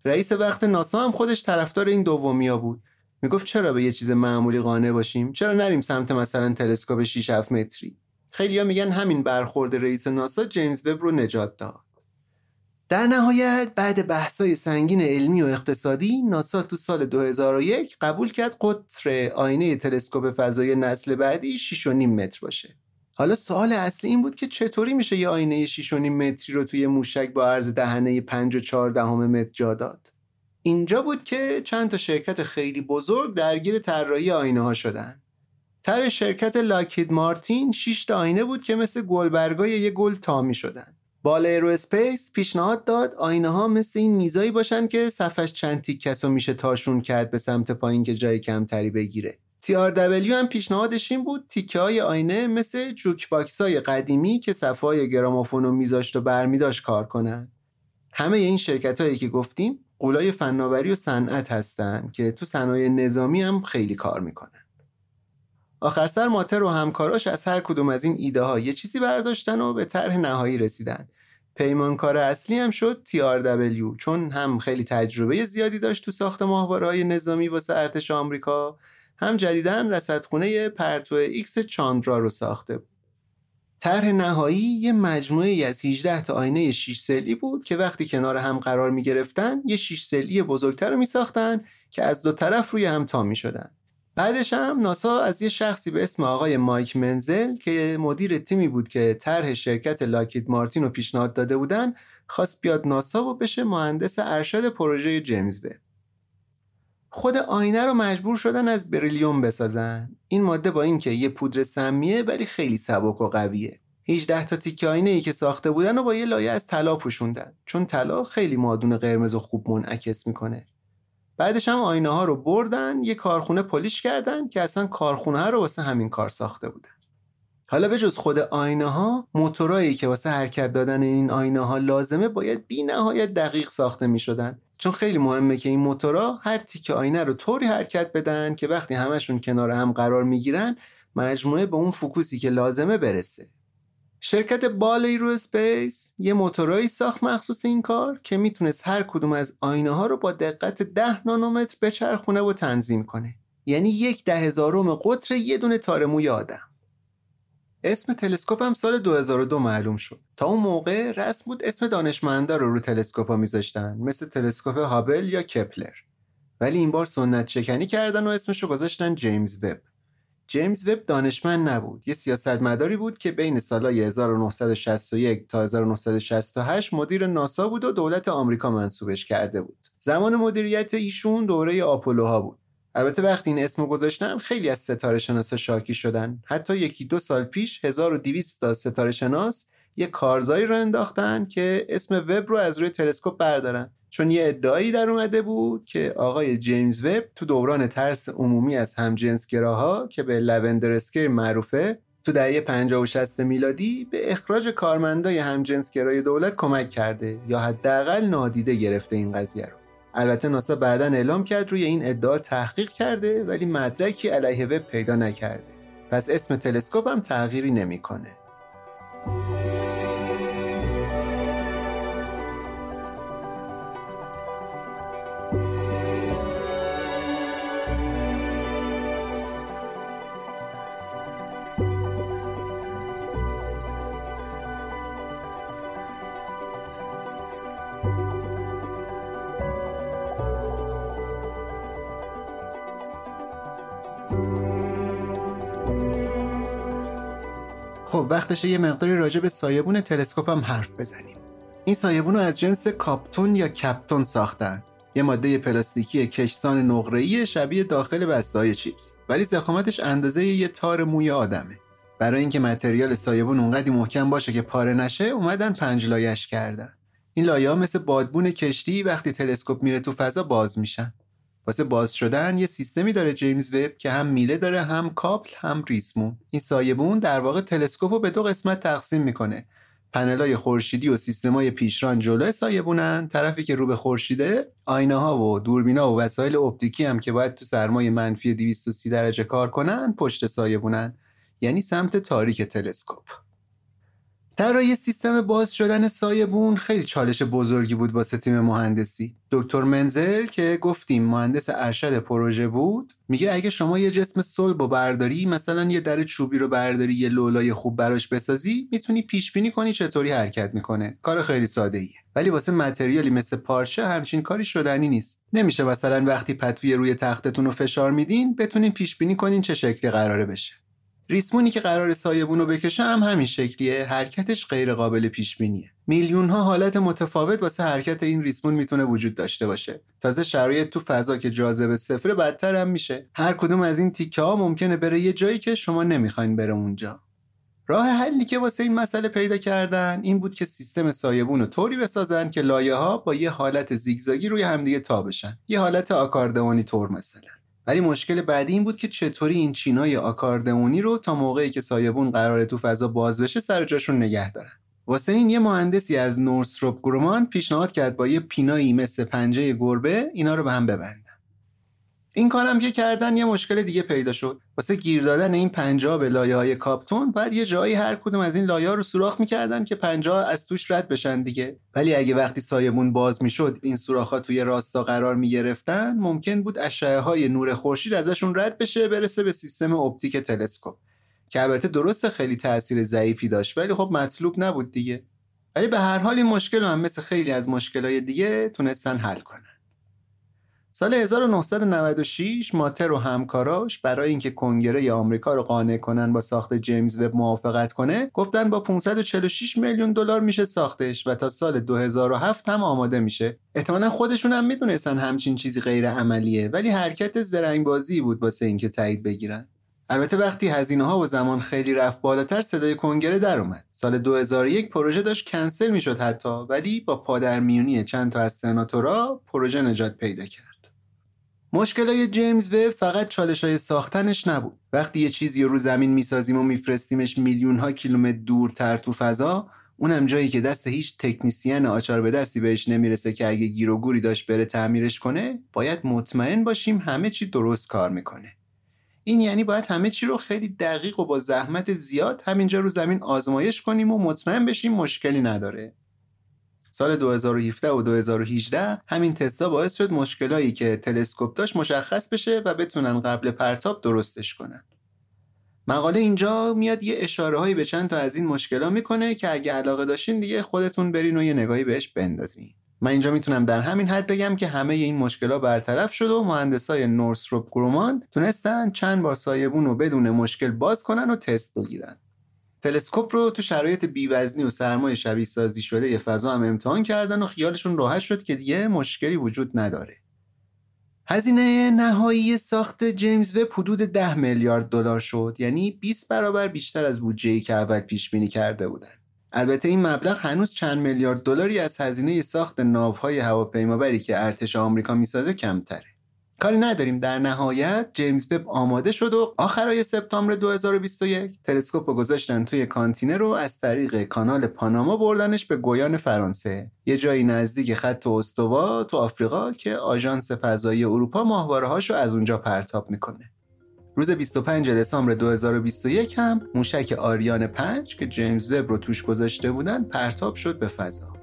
رئیس وقت ناسا هم خودش طرفدار این دومیا بود. می‌گفت چرا به یه چیز معمولی قانع باشیم؟ چرا نریم سمت مثلا تلسکوپ 6 7 متری؟ خیلیا میگن همین برخورد رئیس ناسا جیمز وب رو نجات داد. در نهایت بعد بحثای سنگین علمی و اقتصادی ناسا تو سال 2001 قبول کرد قطر آینه تلسکوپ فضایی نسل بعدی 6.5 متر باشه. حالا سوال اصلی این بود که چطوری میشه یه آینه 6.5 متری رو توی موشک با عرض دهنه 5 و 4 دهم متر جا داد؟ اینجا بود که چند تا شرکت خیلی بزرگ درگیر طراحی آینه ها شدن. طرح شرکت Lockheed Martin 6 تا آینه بود که مثل گلبرگای یه گل تا می‌شدن. Ball Aerospace پیشنهاد داد آینه ها مثل این میزایی باشن که صفحه‌ش چند تیکه‌س و میشه تاشون کرد به سمت پایین که جای کمتری بگیره. TRW هم پیشنهادش این بود تیکه های آینه مثل jukebox های قدیمی که صفحه‌های گرامافون رو میذاشت و برمیداشت کار کنن. همه این شرکت هایی که گفتیم قولای فناوری و صنعت هستن که تو صنایع نظامی هم خیلی کار می‌کنن. آخر سر ماتر و همکاراش از هر کدوم از این ایده ها یه چیزی برداشتن و به طرح نهایی رسیدن. پیمانکار اصلی هم شد TRW چون هم خیلی تجربه زیادی داشت تو ساخت ماهواره‌های نظامی واسه ارتش آمریکا هم جدیداً رصدخونه پرتو ایکس چاندرا رو ساخته بود طرح نهایی یه مجموعه از 18 تا آینه 6 سلی بود که وقتی کنار هم قرار می گرفتن یه 6 سلی بزرگتر رو می ساختن که از دو طرف روی هم تا می شدن. بعدش هم ناسا از یه شخصی به اسم آقای مایک منزل که مدیر تیمی بود که طرح شرکت لاکید مارتین رو پیشنهاد داده بودن خواست بیاد ناسا و بشه مهندس ارشد پروژه جیمز وب خود آینه رو مجبور شدن از بریلیوم بسازن. این ماده با اینکه یه پودر سمیه ولی خیلی سبک و قویه. 18 تا تیکه آینه ای که ساخته بودن و با یه لایه از طلا پوشوندن. چون طلا خیلی مادون قرمز و خوب منعکس می‌کنه. بعدش هم آینه ها رو بردن یه کارخونه پلیش کردن که اصلا کارخونه رو واسه همین کار ساخته بودن. حالا به جز خود آینه ها موتورایی که واسه حرکت دادن این آینه ها لازمه باید بی نهایت دقیق ساخته می شدن چون خیلی مهمه که این موتورا هر تیکه آینه رو طوری حرکت بدن که وقتی همشون کنار هم قرار می‌گیرن مجموعه به اون focus ی که لازمه برسه. شرکت Ball Aerospace یه موتورایی ساخت مخصوص این کار که می‌تونست هر کدوم از آینه ها رو با دقت 10 نانومتر بچرخونه و تنظیم کنه. یعنی یک ده هزارم قطر یه دونه تارموی آدم. اسم تلسکوپ هم سال 2002 معلوم شد. تا اون موقع رسم بود اسم دانشمندا رو رو تلسکوپ ها میذاشتن مثل تلسکوپ هابل یا کپلر. ولی این بار سنت شکنی کردن و اسمش رو گذاشتن جیمز وب جیمز وب دانشمند نبود. یه سیاستمداری بود که بین سالهای 1961 تا 1968 مدیر ناسا بود و دولت آمریکا منصوبش کرده بود. زمان مدیریت ایشون دوره آپولوها بود. البته وقتی این اسمو گذاشتن خیلی از ستاره شناسا شاکی شدن. حتی یکی دو سال پیش 1200 تا ستاره شناس یه کارزایی رو انداختن که اسم وب رو از روی تلسکوپ بردارن. چون یه ادعایی در اومده بود که آقای جیمز وب تو دوران ترس عمومی از همجنسگراها که به لوندر اسکیر معروفه تو دهه 50 و 60 میلادی به اخراج کارمندای همجنسگرای دولت کمک کرده یا حداقل نادیده گرفته این قضیه رو. البته ناسا بعدا اعلام کرد روی این ادعا تحقیق کرده ولی مدرکی علیه وب پیدا نکرده پس اسم تلسکوپ هم تغییری نمی‌کنه. خب وقتش یه مقداری راجع به سایبون تلسکوپ هم حرف بزنیم. این سایبون رو از جنس Kapton یا Kapton ساختن. یه ماده پلاستیکی کشسان نقره‌ای شبیه داخل بسته‌های چیپس. ولی ضخامتش اندازه یه تار موی آدمه. برای اینکه material سایبون اونقدی محکم باشه که پاره نشه اومدن پنج لایش کردن. این لایه ها مثل بادبون کشتی وقتی تلسکوپ میره تو فضا باز میشن. واسه باز شدن یه سیستمی داره جیمز وب که هم میله داره هم کابل هم ریسمون این سایبون در واقع تلسکوپ رو به دو قسمت تقسیم می‌کنه. پنلای خورشیدی و سیستمای پیشران جلو سایبونن طرفی که رو به خورشیده آینه ها و دوربینا و وسایل اپتیکی هم که باید تو سرمای منفی 230 درجه کار کنن پشت سایبونن یعنی سمت تاریک تلسکوپ. طراحی سیستم باز شدن سایبون خیلی چالش بزرگی بود واسه تیم مهندسی. دکتر منزل که گفتیم مهندس ارشد پروژه بود میگه اگه شما یه جسم صلب برداری مثلا یه در چوبی رو برداری یه لولای خوب براش بسازی می‌تونی پیش بینی کنی چطوری حرکت می‌کنه. کار خیلی ساده ایه ولی واسه متریالی مثل پارچه همچین کاری شدنی نیست. نمیشه مثلا وقتی پتوی روی تختتون رو فشار میدین بتونین پیش بینی کنین چه شکلی قراره بشه. ریسمونی که قرار سایبون رو بکشه هم همین شکلیه. حرکتش غیر قابل پیش بینیه میلیون ها حالت متفاوت واسه حرکت این ریسمون می‌تونه وجود داشته باشه. تازه شرایط تو فضا که جاذبه صفر بدتر هم میشه. هر کدوم از این تیکه ها ممکنه بره یه جایی که شما نمی‌خواین بره اونجا. راه حلی که واسه این مسئله پیدا کردن این بود که سیستم سایبون رو طوری بسازن که لایه ها با یه حالت زیگزاگی روی همدیگه تا بشن. یه حالت آکاردئونی طور مثلا. ولی مشکل بعدی این بود که چطوری این چینای آکاردئونی رو تا موقعی که سایبون قراره تو فضا باز بشه سر جاشون نگه دارن. واسه این یه مهندسی از Northrop Grumman پیشنهاد کرد با یه pin ایی مثل پنجه گربه اینا رو به هم ببندن. این کارم که کردن یه مشکل دیگه پیدا شد. واسه گیر دادن این پنجه‌ها به لایه های Kapton باید یه جایی هر کدوم از این لایه رو سوراخ می‌کردن که پنجه‌ها از توش رد بشن دیگه. ولی اگه وقتی سایبون باز می‌شد این سوراخ ها تو یه راستا قرار می‌گرفتن ممکن بود اشعه های نور خورشید ازشون رد بشه برسه به سیستم اپتیک تلسکوپ. که البته درست خیلی تاثیر ضعیفی داشت ولی خب مطلوب نبود دیگه. ولی به هر حال این مشکل هم مثل خیلی از مشکلهای دیگه تونستن حل کنن. سال 1996 ماتر و همکاراش برای اینکه کنگره آمریکا رو قانع کنن با ساخت جیمز وب موافقت کنه گفتن با 546 میلیون دلار میشه ساختش و تا سال 2007 هم آماده میشه. احتمالا خودشون هم می‌دونستن همچین چیزی غیر عملیه ولی حرکت زرنگبازی بود واسه اینکه تایید بگیرن. البته وقتی هزینه ها و زمان خیلی رفت بالاتر صدای کنگره در اومد. سال 2001 پروژه داشت کنسل می‌شد حتی ولی با پادرمیونی چند تا از سناتورا پروژه نجات پیدا کرد. مشکلای جیمز و فقط چالش های ساختنش نبود. وقتی یه چیزی رو زمین می‌سازیم و میفرستیمش میلیون ها کیلومتر دورتر تو فضا اونم جایی که دست هیچ تکنیسیان آچار به دستی بهش نمی‌رسه که اگه گیر و گوری داشت بره تعمیرش کنه باید مطمئن باشیم همه چی درست کار می‌کنه. این یعنی باید همه چی رو خیلی دقیق و با زحمت زیاد همینجا رو زمین آزمایش کنیم و مطمئن بشیم مشکلی نداره. سال 2017 و 2018 همین تستا باعث شد مشکلایی که تلسکوپ داشت مشخص بشه و بتونن قبل پرتاب درستش کنن. مقاله اینجا میاد یه اشاره هایی به چند تا از این مشکلا می‌کنه که اگه علاقه داشتین دیگه خودتون برین و یه نگاهی بهش بندازین. من اینجا می‌تونم در همین حد بگم که همه این مشکلا برطرف شد و مهندسای نورسروپ گرومان تونستن چند بار سایبون رو بدون مشکل باز کنن و تست بگیرن. تلسکوپ رو تو شرایط بیوزنی و سرمایه شبیه سازی شده یه فضا هم امتحان کردن و خیالشون راحت شد که دیگه مشکلی وجود نداره. هزینه نهایی ساخت جیمز وب حدود 10 میلیارد دلار شد یعنی 20 برابر بیشتر از بودجه‌ای که اول پیش بینی کرده بودن. البته این مبلغ هنوز چند میلیارد دلاری از هزینه ساخت ناوهای هواپیمابری که ارتش آمریکا می‌سازه کمتره. کاری نداریم. در نهایت جیمز وب آماده شد و آخرای سپتامبر 2021 تلسکوپ رو گذاشتن توی کانتینر رو از طریق کانال پاناما بردنش به گویان فرانسه. یه جایی نزدیک خط استوا تو آفریقا که آژانس فضایی اروپا ماهواره هاشو از اونجا پرتاب می‌کنه. روز 25 دسامبر 2021 هم موشک آریان 5 که جیمز وب رو توش گذاشته بودن پرتاب شد به فضا.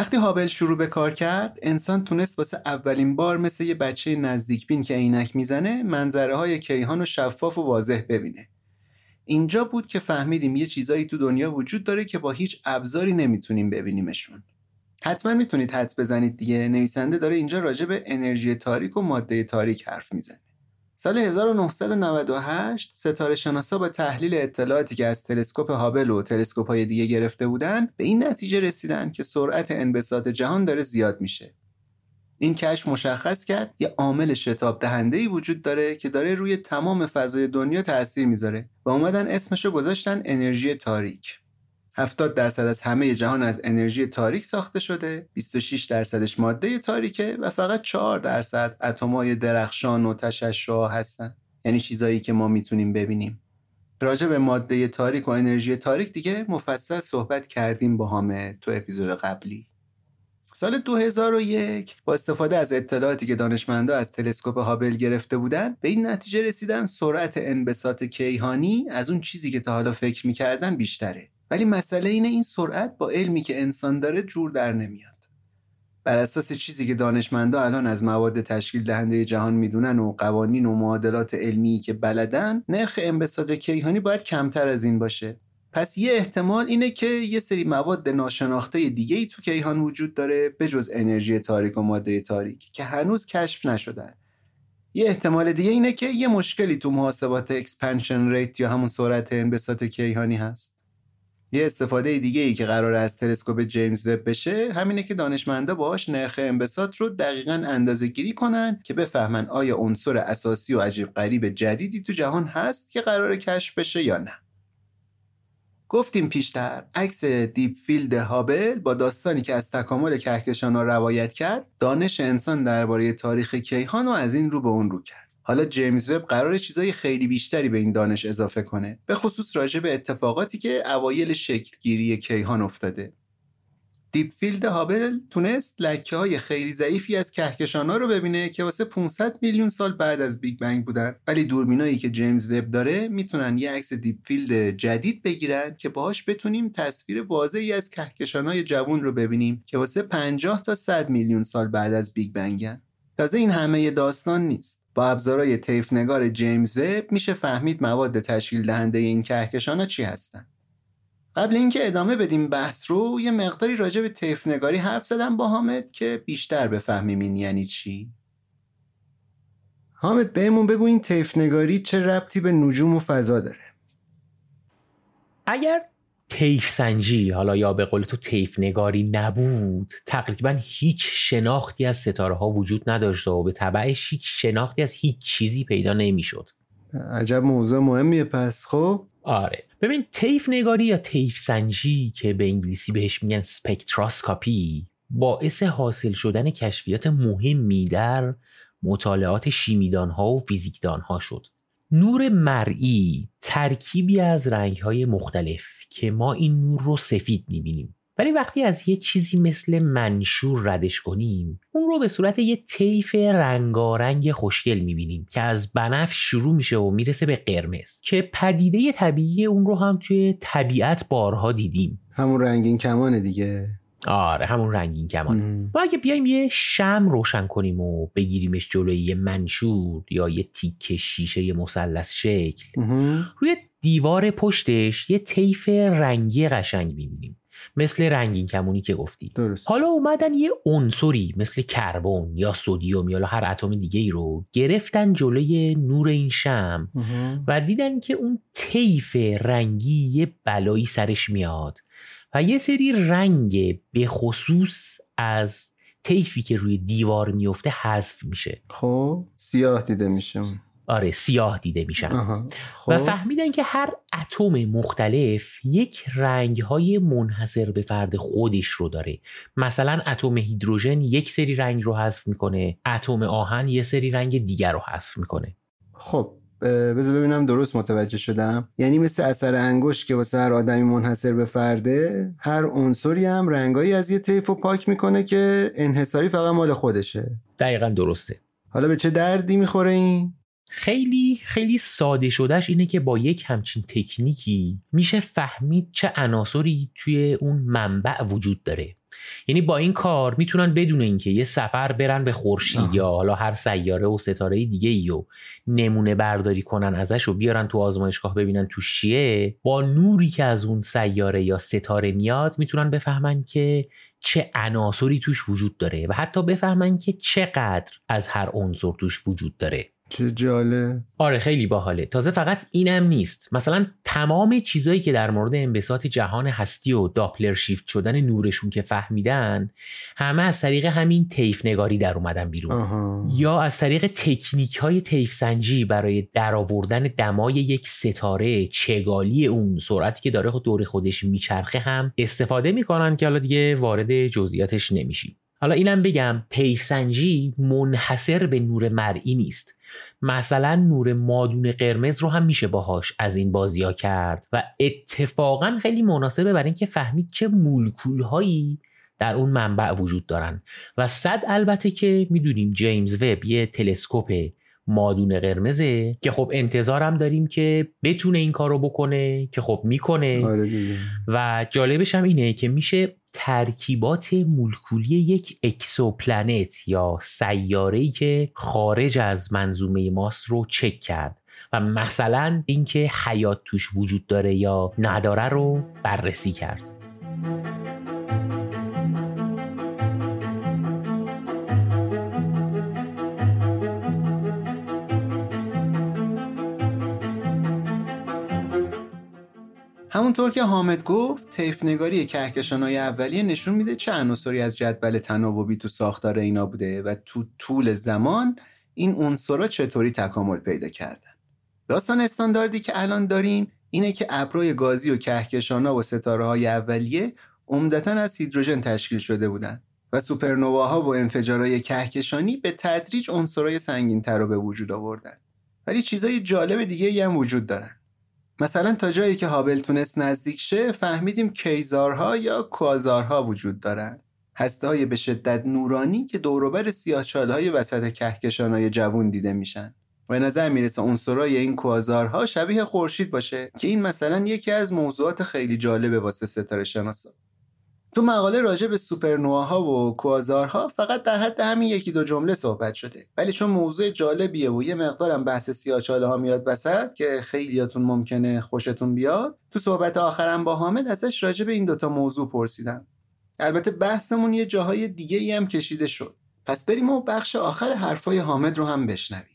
وقتی هابل شروع به کار کرد انسان تونست واسه اولین بار مثل یه بچه نزدیک بین که عینک می‌زنه منظره های کیهان و شفاف و واضح ببینه. اینجا بود که فهمیدیم یه چیزایی تو دنیا وجود داره که با هیچ ابزاری نمی‌تونیم ببینیمشون. حتما می‌تونید حدس بزنید دیگه نویسنده داره اینجا راجع به انرژی تاریک و ماده تاریک حرف می‌زنه. سال 1998 ستاره شناسا با تحلیل اطلاعاتی که از تلسکوپ هابل و تلسکوپ های دیگه گرفته بودن به این نتیجه رسیدن که سرعت انبساط جهان داره زیاد میشه. این کشف مشخص کرد یه عامل شتاب دهنده ای وجود داره که داره روی تمام فضای دنیا تاثیر می‌ذاره و اومدن اسمشو گذاشتن انرژی تاریک. 70 درصد از همه جهان از انرژی تاریک ساخته شده 26 درصدش ماده تاریکه و فقط 4 درصد اتمای درخشان و تشعشع هستن. یعنی چیزایی که ما می‌تونیم ببینیم. راجع به ماده تاریک و انرژی تاریک دیگه مفصل صحبت کردیم با همه تو اپیزود قبلی. سال 2001 با استفاده از اطلاعاتی که دانشمندا از تلسکوپ هابل گرفته بودن به این نتیجه رسیدن سرعت انبساط کیهانی از اون چیزی که تا حالا فکر می‌کردن بیشتره. ولی مسئله اینه این سرعت با علمی که انسان داره جور در نمیاد. بر اساس چیزی که دانشمندا الان از مواد تشکیل دهنده جهان می‌دونن و قوانین و معادلات علمی که بلدن نرخ انبساط کیهانی باید کمتر از این باشه. پس یه احتمال اینه که یه سری مواد ناشناخته دیگه ای تو کیهان وجود داره به جز انرژی تاریک و ماده تاریک که هنوز کشف نشدن یه احتمال دیگه اینه که یه مشکلی تو محاسبات expansion rate یا همون سرعت انبساط کیهانی هست. یه استفاده دیگه ای که قراره از تلسکوپ جیمز وب بشه همینه که دانشمندا باهاش نرخ انبساط رو دقیقا اندازه گیری کنن که بفهمن آیا عنصر اساسی و عجیب غریب جدیدی تو جهان هست که قراره کشف بشه یا نه. گفتیم پیشتر عکس Deep Field هابل با داستانی که از تکامل کهکشان روایت کرد دانش انسان درباره تاریخ کیهان رو از این رو به اون رو کرد. حالا جیمز وب قراره چیزای خیلی بیشتری به این دانش اضافه کنه به خصوص راجع به اتفاقاتی که اوایل شکلگیری کیهان افتاده. Deep Field هابل تونست لکه های خیلی ضعیفی از کهکشان ها رو ببینه که واسه 500 میلیون سال بعد از Big Bang بودن. ولی دوربینایی که جیمز وب داره می‌تونن یه عکس Deep Field جدید بگیرن که باهاش بتونیم تصویر واضحی از کهکشان های جوون رو ببینیم که واسه 50 تا 100 میلیون سال بعد از Big Bang ن. تازه این همه داستان نیست. با ابزارهای طیف نگار جیمز وب میشه فهمید مواد تشکیل دهنده این کهکشان چی هستن. قبل اینکه ادامه بدیم بحث رو یه مقداری راجع به طیف نگاری حرف زدم با حامد که بیشتر بفهمیم این یعنی چی. حامد بهمون بگو این طیف نگاری چه ربطی به نجوم و فضا داره؟ اگر تیف سنجی حالا یا به قول تو تیف نگاری نبود. تقریبا هیچ شناختی از ستاره ها وجود نداشته و به طبعش هیچ شناختی از هیچ چیزی پیدا نمی‌شد. عجب موضوع مهمیه پس خب؟ آره. ببین طیف نگاری یا طیف سنجی که به انگلیسی بهش میگن spectroscopy باعث حاصل شدن کشفیات مهمی در مطالعات شیمیدان ها و فیزیکدان ها شد. نور مرئی ترکیبی از رنگ های مختلفه که ما این نور رو سفید می‌بینیم. ولی وقتی از یه چیزی مثل منشور ردش کنیم اون رو به صورت یه طیف رنگارنگ خوشگل می‌بینیم که از بنفش شروع میشه و می‌رسه به قرمز که پدیده طبیعی اون رو هم توی طبیعت بارها دیدیم. همون رنگین کمانه دیگه. آره همون رنگین کمان. ما اگه بیایم یه شم روشن کنیم و بگیریمش جلوی یه منشور یا یه تیک شیشه مثلث شکل روی دیوار پشتش یه طیف رنگی قشنگ می‌بینیم. مثل رنگین کمونی که گفتی. درست. حالا اومدن یه عنصری مثل کربن یا سودیوم یا هر اتم دیگه ای رو گرفتن جلوی نور این شم و دیدن که اون طیف رنگی یه بلایی سرش میاد. و یه سری رنگ به خصوص از طیفی که روی دیوار میفته حذف میشه. خب سیاه دیده میشه آره سیاه دیده میشن. خب. و فهمیدن که هر اتم مختلف یک رنگ های منحصر به فرد خودش رو داره. مثلا اتم هیدروژن یک سری رنگ رو حذف می‌کنه. اتم آهن یه سری رنگ دیگر رو حذف می‌کنه. خب. بذار ببینم درست متوجه شدم. یعنی مثل اثر انگشت که واسه هر آدمی منحصر به فرده هر عنصری هم رنگایی از یه طیف رو پاک می‌کنه که انحصاری فقط مال خودشه. دقیقا درسته. حالا به چه دردی می‌خوره این؟ خیلی خیلی ساده شدهش اینه که با یک همچین تکنیکی میشه فهمید چه عناصری توی اون منبع وجود داره. یعنی با این کار می‌تونن بدون اینکه یه سفر برن به خورشید یا حالا هر سیاره و ستاره دیگه ای و نمونه برداری کنن ازش و بیارن تو آزمایشگاه ببینن تو چیه با نوری که از اون سیاره یا ستاره میاد می‌تونن بفهمن که چه عناصری توش وجود داره و حتی بفهمن که چقدر از هر عنصر توش وجود داره. چه جاله آره خیلی باحاله. تازه فقط اینم نیست. مثلا تمام چیزایی که در مورد انبساط جهان هستی و داپلر شیفت شدن نورشون که فهمیدن همه از طریق همین طیف نگاری در اومدن بیرون. آها. یا از طریق تکنیک های طیف سنجی برای درآوردن دمای یک ستاره چگالی اون سرعتی که داره دور خودش میچرخه هم استفاده می‌کنن که حالا دیگه وارد جزئیاتش نمیشیم حالا اینم بگم سنجی منحصر به نور مرئی نیست. مثلا نور مادون قرمز رو هم میشه باهاش از این بازی ها کرد و اتفاقا خیلی مناسبه برای اینکه فهمید چه مولکول هایی در اون منبع وجود دارن. و صد البته که می‌دونیم جیمز وب یه تلسکوپ مادون قرمزه که خب انتظارم داریم که بتونه این کارو بکنه که خب می‌کنه. آره و جالبش هم اینه که میشه ترکیبات مولکولی یک exoplanet یا سیاره‌ای که خارج از منظومه ماست رو چک کرد. و مثلا اینکه حیات توش وجود داره یا نداره رو بررسی کرد. همونطور که حامد گفت طیف نگاری کهکشان های اولیه نشون میده چه عناصری از جدول تناوبی تو ساختار اینا بوده و تو طول زمان این عنصرها چطوری تکامل پیدا کردن. داستان استانداردی که الان داریم اینه که ابرای گازی و کهکشان ها و ستاره های اولیه عمدتا از هیدروژن تشکیل شده بودن و سوپرنواها و انفجارهای کهکشانی به تدریج عنصرهای سنگین تر رو به وجود آوردن. ولی چیزای جالب دیگه هم وجود دارن. مثلا تا جایی که هابل تونست نزدیک شه فهمیدیم کیزارها یا کوازارها وجود دارن. هسته های به شدت نورانی که دوروبر سیاهچال های وسط کهکشان های جوون دیده میشن. و نظر می‌رسه عنصرای این کوازارها شبیه خورشید باشه که این مثلا یکی از موضوعات خیلی جالبه واسه ستاره شناسا. تو مقاله راجع به سوپرنواها و کوازارها فقط در حد همین یکی دو جمله صحبت شده. ولی چون موضوع جالبیه و یه مقدارم بحث سیاچاله ها میاد وسط که خیلیاتون ممکنه خوشتون بیاد تو صحبت آخرم با حامد ازش راجع به این دوتا موضوع پرسیدم. البته بحثمون یه جاهای دیگه ای هم کشیده شد. پس بریم و بخش آخر حرفای حامد رو هم بشنویم.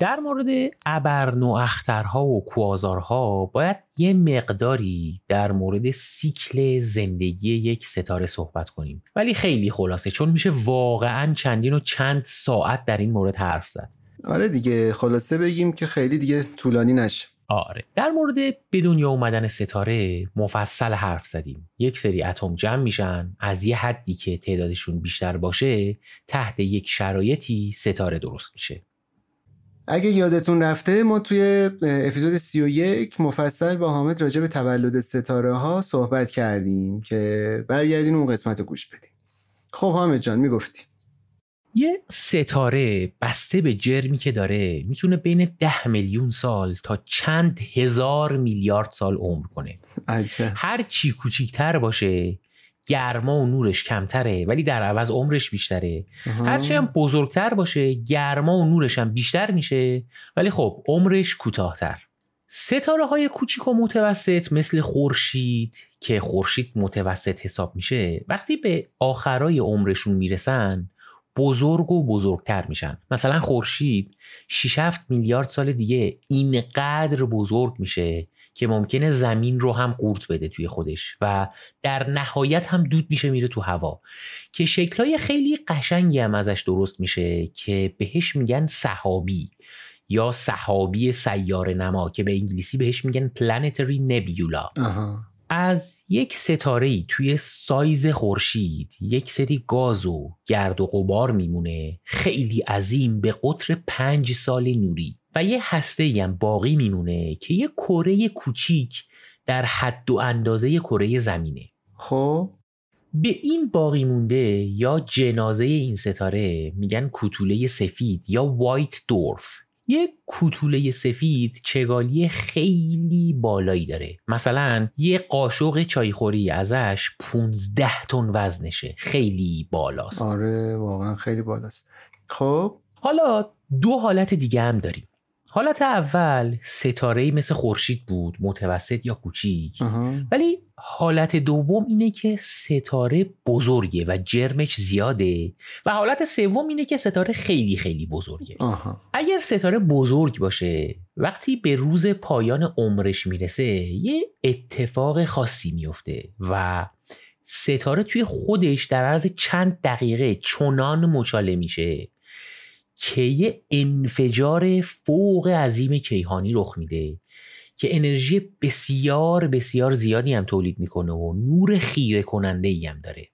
در مورد ابرنواخترها و کوازارها باید یه مقداری در مورد سیکل زندگی یک ستاره صحبت کنیم. ولی خیلی خلاصه چون میشه واقعا چندین و چند ساعت در این مورد حرف زد. آره دیگه خلاصه بگیم که خیلی دیگه طولانی نشه. آره. در مورد به دنیا اومدن ستاره مفصل حرف زدیم. یک سری اتم جمع میشن از یه حدی که تعدادشون بیشتر باشه تحت یک شرایطی ستاره درست میشه. اگه یادتون رفته ما توی اپیزود 31 مفصل با حامد راجع به تولد ستاره ها صحبت کردیم که برگردین اون قسمت گوش بدیم خب حامد جان می‌گفتی. یه ستاره بسته به جرمی که داره می‌تونه بین ده میلیون سال تا چند هزار میلیارد سال عمر کنه. عجب. هر چی کوچیکتر باشه گرما و نورش کمتره ولی در عوض عمرش بیشتره. هرچی هم بزرگتر باشه گرما و نورش هم بیشتر میشه ولی خب عمرش کوتاهتر. ستاره های کوچیک و متوسط مثل خورشید که خورشید متوسط حساب میشه وقتی به آخرای عمرشون می‌رسن بزرگ و بزرگتر میشن. مثلا خورشید 6 7 میلیارد سال دیگه اینقدر بزرگ میشه که ممکنه زمین رو هم قورت بده توی خودش و در نهایت هم دود میشه میره تو هوا. که شکلهای خیلی قشنگی هم ازش درست میشه که بهش میگن صحابی یا صحابی سیار نما که به انگلیسی بهش میگن پلانتری نبیولا از یک ستاره توی سایز خورشید یک سری گاز و گرد و غبار میمونه خیلی عظیم به قطر پنج سال نوری. و یه هسته هم باقی میمونه که یه کره کوچیک در حد و اندازه کره زمینه. خب؟ به این باقی مونده یا جنازه این ستاره میگن کوتوله سفید یا وایت دورف. یه کوتوله سفید چگالی خیلی بالایی داره. مثلا یه قاشق چایخوری ازش 15 تن وزنشه. خیلی بالاست. آره واقعا خیلی بالاست. خب؟ حالا دو حالت دیگه هم داریم. حالت اول ستاره مثل خورشید بود متوسط یا کوچیک. ولی حالت دوم اینه که ستاره بزرگه و جرمش زیاده و حالت سوم اینه که ستاره خیلی خیلی بزرگه. اگر ستاره بزرگ باشه وقتی به روز پایان عمرش می‌رسه یه اتفاق خاصی میفته و ستاره توی خودش در عرض چند دقیقه چنان مچاله میشه که یه انفجار فوق عظیم کیهانی رخ میده که انرژی بسیار بسیار زیادی هم تولید می‌کنه و نور خیره کننده ای هم داره.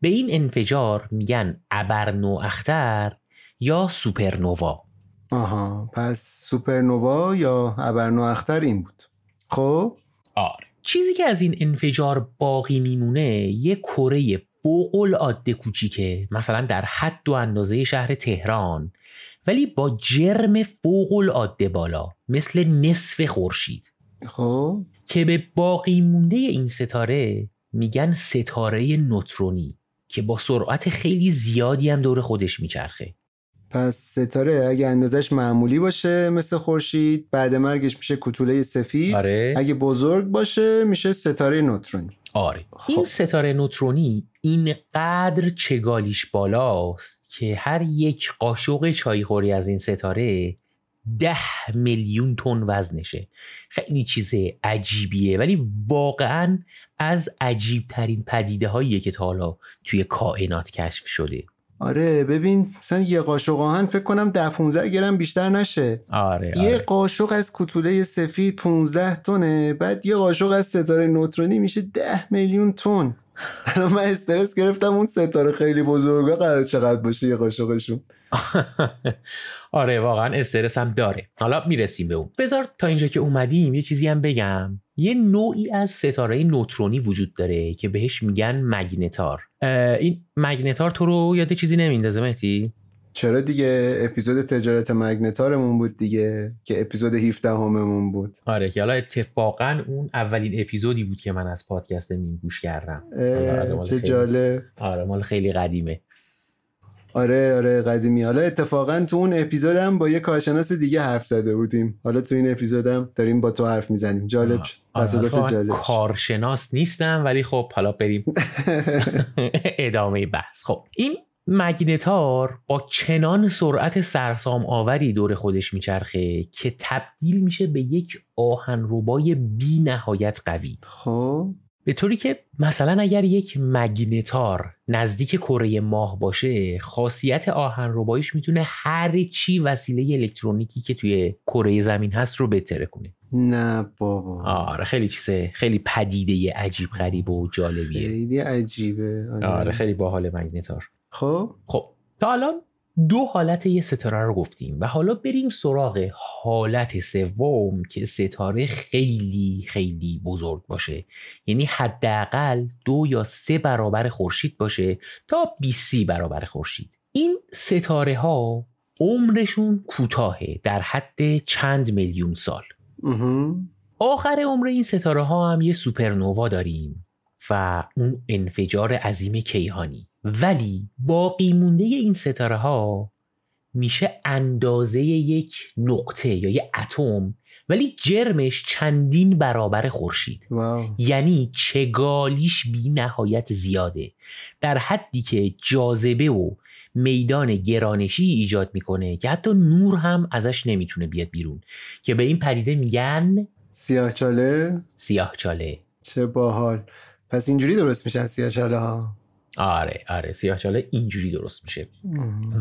به این انفجار میگن ابرنو اختر یا سوپرنووا آها پس سوپرنووا یا ابرنو اختر این بود. خب؟ آره. چیزی که از این انفجار باقی میمونه یه کره فوق العاده کوچیکه مثلا در حد و اندازه شهر تهران ولی با جرم فوق العاده بالا مثل نصف خورشید. خب؟ که به باقی مونده این ستاره میگن ستاره نوترونی که با سرعت خیلی زیادی هم دور خودش میچرخه. پس ستاره اگه اندازش معمولی باشه مثل خورشید بعد مرگش میشه کوتوله سفید. آره. اگه بزرگ باشه میشه ستاره نوترونی. آره. خب. این ستاره نوترونی اینقدر چگالیش بالاست که هر یک قاشق چایخوری از این ستاره ده میلیون تن وزنشه. خیلی چیز عجیبیه ولی واقعا از عجیب ترین پدیده هاییه که تا حالا توی کائنات کشف شده. آره ببین مثلا یه قاشق آهن فکر کنم ده 15 گرم بیشتر نشه. آره, یه آره. قاشق از کوتوله سفید 15 تنه بعد یه قاشق از ستاره نوترونی میشه 10 میلیون تن. الان من استرس گرفتم اون ستاره خیلی بزرگه قرار چقدر باشه یه قاشقشون. آره واقعا استرس هم داره. حالا می‌رسیم به اون. بذار تا اینجا که اومدیم یه چیزی هم بگم. یه نوعی از ستاره نوترونی وجود داره که بهش میگن مگنتار. این مگنتار تو رو یاد چیزی نمیندازه مهدی؟ چرا دیگه؟ اپیزود تجارت مگنتارمون بود دیگه که اپیزود 17 هممون بود. آره که حالا اتفاقا اون اولین اپیزودی بود که من از پادکست میم گوش کردم. چه جالب. آره مال خیلی قدیمه. آره آره قدیمی. حالا اتفاقا تو اون اپیزودم با یه کارشناس دیگه حرف زده بودیم. حالا تو این اپیزودم داریم با تو حرف می‌زنیم. جالب تصادف آره جالب کارشناس نیستم ولی خب حالا بریم. ادامه بحث. خب این مگنتار با چنان سرعت سرسام آوری دور خودش میچرخه که تبدیل میشه به یک آهنربای بی نهایت قوی. خب. به طوری که مثلا اگر یک مگنتار نزدیک کره ماه باشه خاصیت آهنرباییش می‌تونه هر چی وسیله الکترونیکی که توی کره زمین هست رو بتره کنه. نه بابا. آره خیلی چیزه خیلی پدیده عجیب غریب و جالبیه. خیلی عجیبه. آره, آره خیلی باحال مگنتار. خب؟ خب تا الان دو حالت یه ستاره رو گفتیم و حالا بریم سراغ حالت سوم که ستاره خیلی خیلی بزرگ باشه. یعنی حداقل دو یا سه برابر خورشید باشه تا 20 برابر خورشید. این ستاره ها عمرشون کوتاهه در حد چند میلیون سال. آخر عمر این ستاره ها هم یه سوپرنوا داریم و اون انفجار عظیم کیهانی. ولی باقی مونده این ستاره ها میشه اندازه یک نقطه یا یک اتم ولی جرمش چندین برابر خورشید. یعنی چگالیش بی نهایت زیاده. در حدی که جاذبه و میدان گرانشی ایجاد می‌کنه که حتی نور هم ازش نمی‌تونه بیاد بیرون. که به این پدیده میگن سیاهچاله سیاهچاله چه باحال. پس اینجوری درست میشن سیاهچاله ها؟ آره آره سیاهچاله اینجوری درست میشه.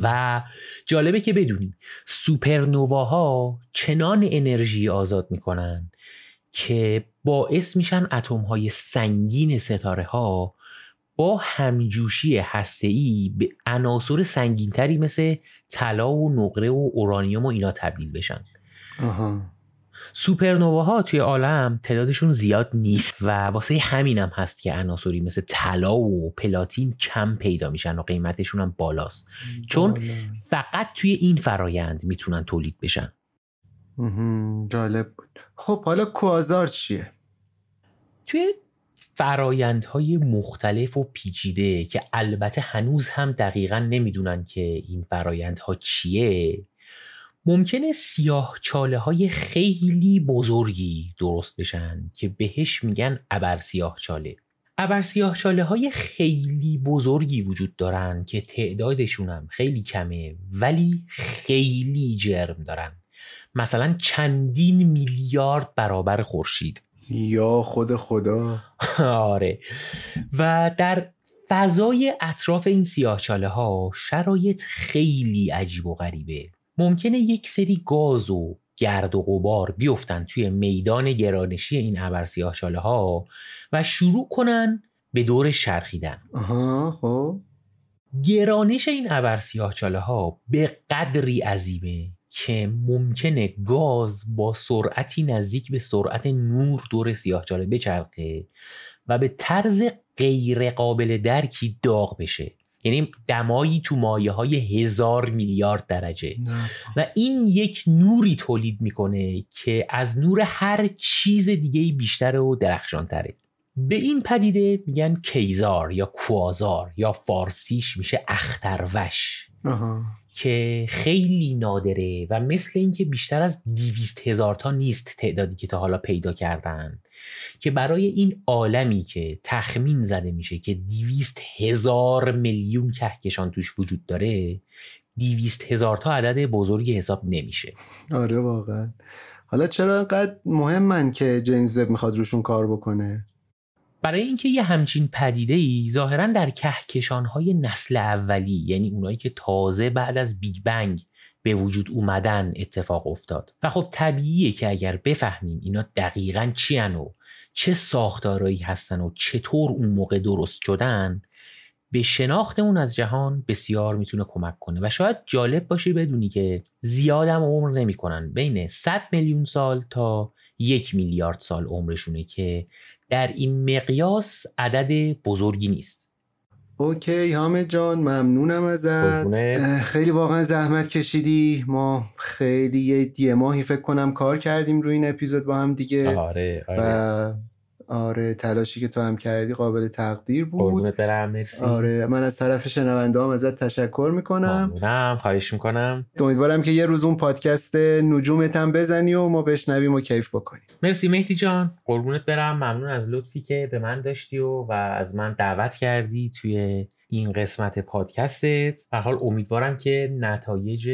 و جالبه که بدونیم سوپرنواها چنان انرژی آزاد می‌کنن که باعث میشن اتم های سنگین ستاره ها با همجوشی ای به عناصر سنگینتری مثل طلا و نقره و اورانیوم و اینا تبدیل بشن. سوپرنواها توی عالم تعدادشون زیاد نیست و واسه همینم هست که عناصری مثل طلا و پلاتین کم پیدا میشن و قیمتشون هم بالاست. چون فقط توی این فرایند می‌تونن تولید بشن. جالب بود. خب حالا کوازار چیه؟ توی فرایندهای مختلف و پیچیده که البته هنوز هم دقیقا نمی‌دونن که این فرایندها چیه ممکنه سیاه چاله های خیلی بزرگی درست بشن که بهش میگن ابر سیاه چاله. ابر سیاه چاله های خیلی بزرگی وجود دارن که تعدادشون هم خیلی کمه ولی خیلی جرم دارن. مثلا چندین میلیارد برابر خورشید. یا خود خدا. آره. و در فضای اطراف این سیاهچاله ها شرایط خیلی عجیب و غریبه. ممکنه یک سری گاز و گرد و غبار بیفتن توی میدان گرانشی این ابرسیاهچاله ها و شروع کنن به دور شرخیدن. آها خب. گرانش این ابرسیاهچاله ها به قدری عظیمه که ممکنه گاز با سرعتی نزدیک به سرعت نور دور سیاهچاله بچرخه و به طرز غیر قابل درکی داغ بشه. یعنی دمایی تو مایه های هزار میلیارد درجه. و این یک نوری تولید می‌کنه که از نور هر چیز دیگه بیشتر و درخشانتره. به این پدیده میگن کیزار یا کوازار یا فارسیش میشه اختروش. که خیلی نادره و مثل اینکه بیشتر از دیویست هزار تا نیست تعدادی که تا حالا پیدا کردن که برای این عالمی که تخمین زده میشه که دیویست هزار میلیون کهکشان توش وجود داره دیویست هزار تا عدد بزرگی حساب نمیشه. آره واقعا. حالا چرا انقدر مهمن که جیمز وب می‌خواد روشون کار بکنه؟ برای اینکه یه همچین پدیده ای ظاهرا در کهکشان های نسل اولی یعنی اونایی که تازه بعد از بیگ بنگ به وجود اومدن اتفاق افتاد. و خب طبیعیه که اگر بفهمیم اینا دقیقا چی و چه ساختارایی هستن و چطور اون موقع درست شدن به شناختمون از جهان بسیار می‌تونه کمک کنه. و شاید جالب باشه بدونی که زیادم عمر نمی‌کنن. بین 100 میلیون سال تا یک میلیارد سال عمرشونه که در این مقیاس عدد بزرگی نیست. اوکی حامد جان ممنونم ازت. خیلی واقعا زحمت کشیدی. ما خیلی یه ماهی فکر کنم کار کردیم روی این اپیزود با هم دیگه. آره, آره. و آره تلاشی که تو هم کردی قابل تقدیر بود. برم مرسی. آره من از طرف شنونده هم ازت تشکر می‌کنم. ممنونم خواهش می‌کنم. امیدوارم که یه روز اون پادکست نجومت هم بزنی و ما بشنویم و کیف بکنیم. مرسی مهدی جان. قربونت برم. ممنون از لطفی که به من داشتی و و از من دعوت کردی توی این قسمت پادکستت. در حال امیدوارم که نتایج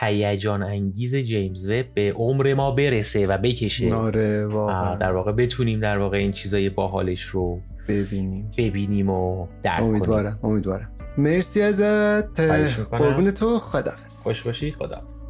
هیجان انگیز جیمز وب به عمر ما برسه و بکشه. آره واقعا. در واقع بتونیم در واقع این چیزای باحالش رو ببینیم. ببینیم و درک امیدوارم امیدوارم. مرسی ازت. قربون تو. خدافظ خوش باشی. خدافظ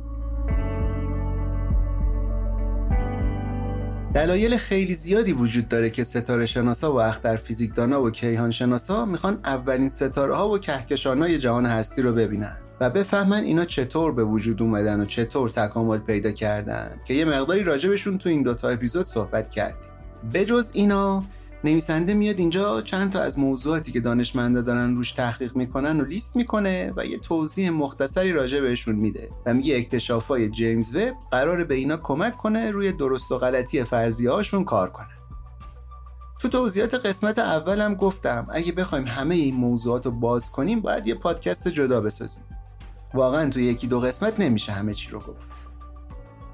دلایل خیلی زیادی وجود داره که ستاره شناسا و اختر فیزیکدانا و کیهان شناسا می‌خوان اولین ستاره ها و کهکشان های جهان هستی رو ببینن. و بفهمن اینا چطور به وجود اومدن و چطور تکامل پیدا کردن. که یه مقداری راجبشون تو این دوتا اپیزود صحبت کردیم. بجز اینا نویسنده میاد اینجا چند تا از موضوعاتی که دانشمندا دارن روش تحقیق می‌کنن و لیست می‌کنه و یه توضیح مختصری راجع بهشون میده و میگه اکتشافای جیمز وب قراره به اینا کمک کنه روی درست و غلطی فرضیه هاشون کار کنه تو توضیحات قسمت اولم گفتم اگه بخوایم همه این موضوعات رو باز کنیم باید یه پادکست جدا بسازیم. واقعا تو یکی دو قسمت نمیشه همه چی رو گفت.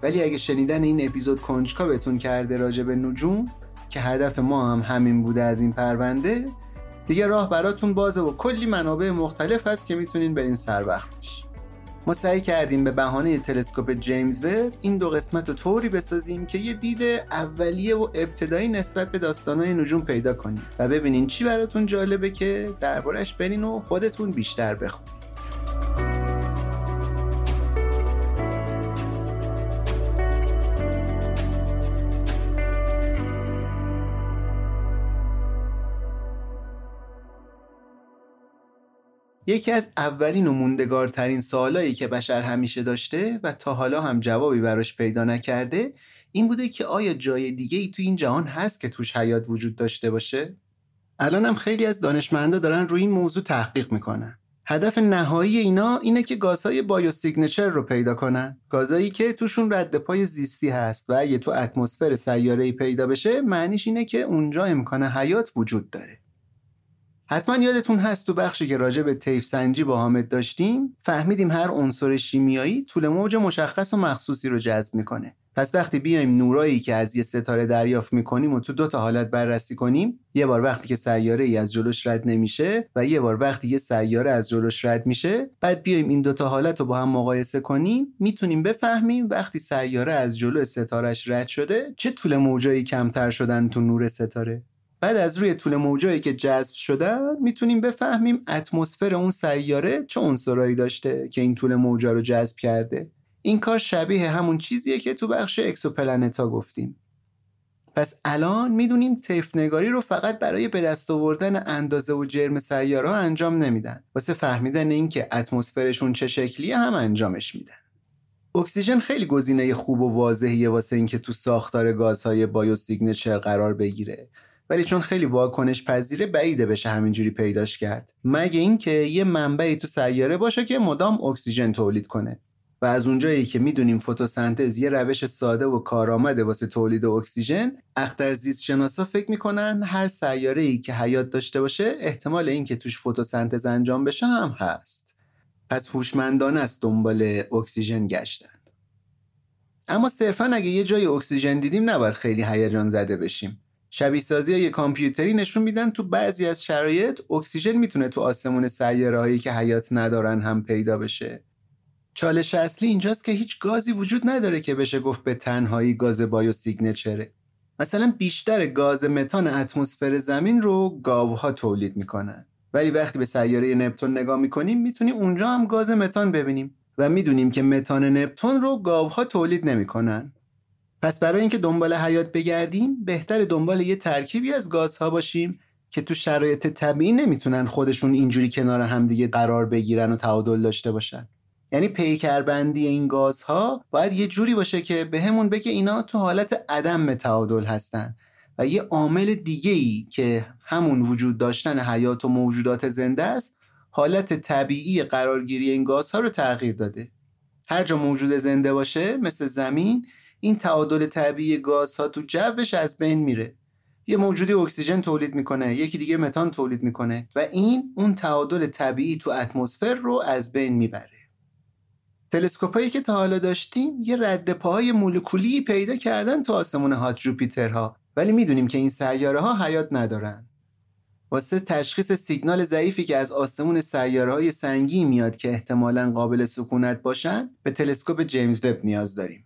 ولی اگه شنیدن این اپیزود کنجکا بهتون کرده راجع به نجوم که هدف ما هم همین بوده از این پرونده دیگه راه براتون بازه و کلی منابع مختلف هست که می‌تونین برین سر وقتش ما سعی کردیم به بهانه تلسکوپ جیمز وب این دو قسمت رو طوری بسازیم که یه دید اولیه و ابتدایی نسبت به داستانهای نجوم پیدا کنیم و ببینین چی براتون جالبه که دربارش برین و خودتون بیشتر بخونید یکی از اولین و موندگارترین سوالایی که بشر همیشه داشته و تا حالا هم جوابی براش پیدا نکرده این بوده که آیا جای دیگه ای تو این جهان هست که توش حیات وجود داشته باشه؟ الان هم خیلی از دانشمندا دارن روی این موضوع تحقیق می‌کنن. هدف نهایی اینا اینه که گازهای biosignature رو پیدا کنن. گازهایی که توشون رد پای زیستی هست و اگه تو اتمسفر سیاره پیدا بشه معنیش اینه که اونجا امکان حیات وجود داره. حتما یادتون هست تو بخشی که راجع به طیف سنجی با حامد داشتیم فهمیدیم هر عنصر شیمیایی طول موج مشخص و مخصوصی رو جذب می‌کنه. پس وقتی بیایم نورایی که از یه ستاره دریافت می‌کنیم و تو دو تا حالت بررسی کنیم یه بار وقتی که سیاره ای از جلوش رد نمیشه و یه بار وقتی یه سیاره از جلوش رد میشه بعد بیایم این دوتا حالت رو با هم مقایسه کنیم می‌تونیم بفهمیم وقتی سیاره از جلو ستارش رد شده چه طول موجایی کمتر شدن تو نور ستاره. بعد از روی طول موجایی که جذب شدن می‌تونیم بفهمیم اتمسفر اون سیاره چه عنصرایی داشته که این طول موجا رو جذب کرده. این کار شبیه همون چیزیه که تو بخش exoplanet ا گفتیم. پس الان می‌دونیم طیف نگاری رو فقط برای به دست آوردن اندازه و جرم سیاره انجام نمیدن. واسه فهمیدن اینکه اتمسفرشون چه شکلیه هم انجامش میدن. اکسیژن خیلی گزینه خوب و واضحیه واسه اینکه تو ساختار گازهای biosignature قرار بگیره. ولی چون خیلی واکنش پذیره بعیده بشه همینجوری پیداش کرد. مگه اینکه یه منبعی تو سیاره باشه که مدام اکسیژن تولید کنه. و از اونجایی که می‌دونیم فتوسنتز یه روش ساده و کارآمده واسه تولید اکسیژن اختر زیست شناسا فکر می‌کنن هر سیاره ای که حیات داشته باشه احتمال اینکه توش فتوسنتز انجام بشه هم هست. پس هوشمندانه است دنبال اکسیژن گشتن. اما صرفا اگه یه جای اکسیژن دیدیم نباید خیلی هیجان زده بشیم. شبیه سازی کامپیوتری نشون میدن تو بعضی از شرایط اکسیژن می‌تونه تو آسمون سیاره هایی که حیات ندارن هم پیدا بشه. چالش اصلی اینجاست که هیچ گازی وجود نداره که بشه گفت به تنهایی گاز بایو سیگنچره مثلا بیشتر گاز متان اتمسفر زمین رو گاوها تولید می‌کنن. ولی وقتی به سیاره نپتون نگاه می‌کنیم می‌تونیم اونجا هم گاز متان ببینیم و می‌دونیم که متان نپتون رو گاوها تولید نمی‌کنن. پس برای اینکه دنبال حیات بگردیم بهتر دنبال یه ترکیبی از گازها باشیم که تو شرایط طبیعی نمی‌تونن خودشون اینجوری کنار همدیگه قرار بگیرن و تعادل داشته باشن. یعنی پیکربندی این گازها باید یه جوری باشه که بهمون به بگه اینا تو حالت عدم تعادل هستن و یه عامل دیگه ای که همون وجود داشتن حیات و موجودات زنده است حالت طبیعی قرارگیری این گازها رو تغییر داده. هر جا موجود زنده باشه مثل زمین این تعادل طبیعی گازها تو جوش از بین میره. یه موجودی اکسیژن تولید می‌کنه یکی دیگه متان تولید می‌کنه و این اون تعادل طبیعی تو اتمسفر رو از بین می‌بره. تلسکوپایی که تا حالا داشتیم یه رد پاهای مولکولی پیدا کردن تو آسمون هات جوپیترها. ولی می‌دونیم که این سیاره ها حیات ندارن. واسه تشخیص سیگنال ضعیفی که از آسمون سیاره های سنگی میاد که احتمالا قابل سکونت باشن به تلسکوپ جیمز وب نیاز داریم.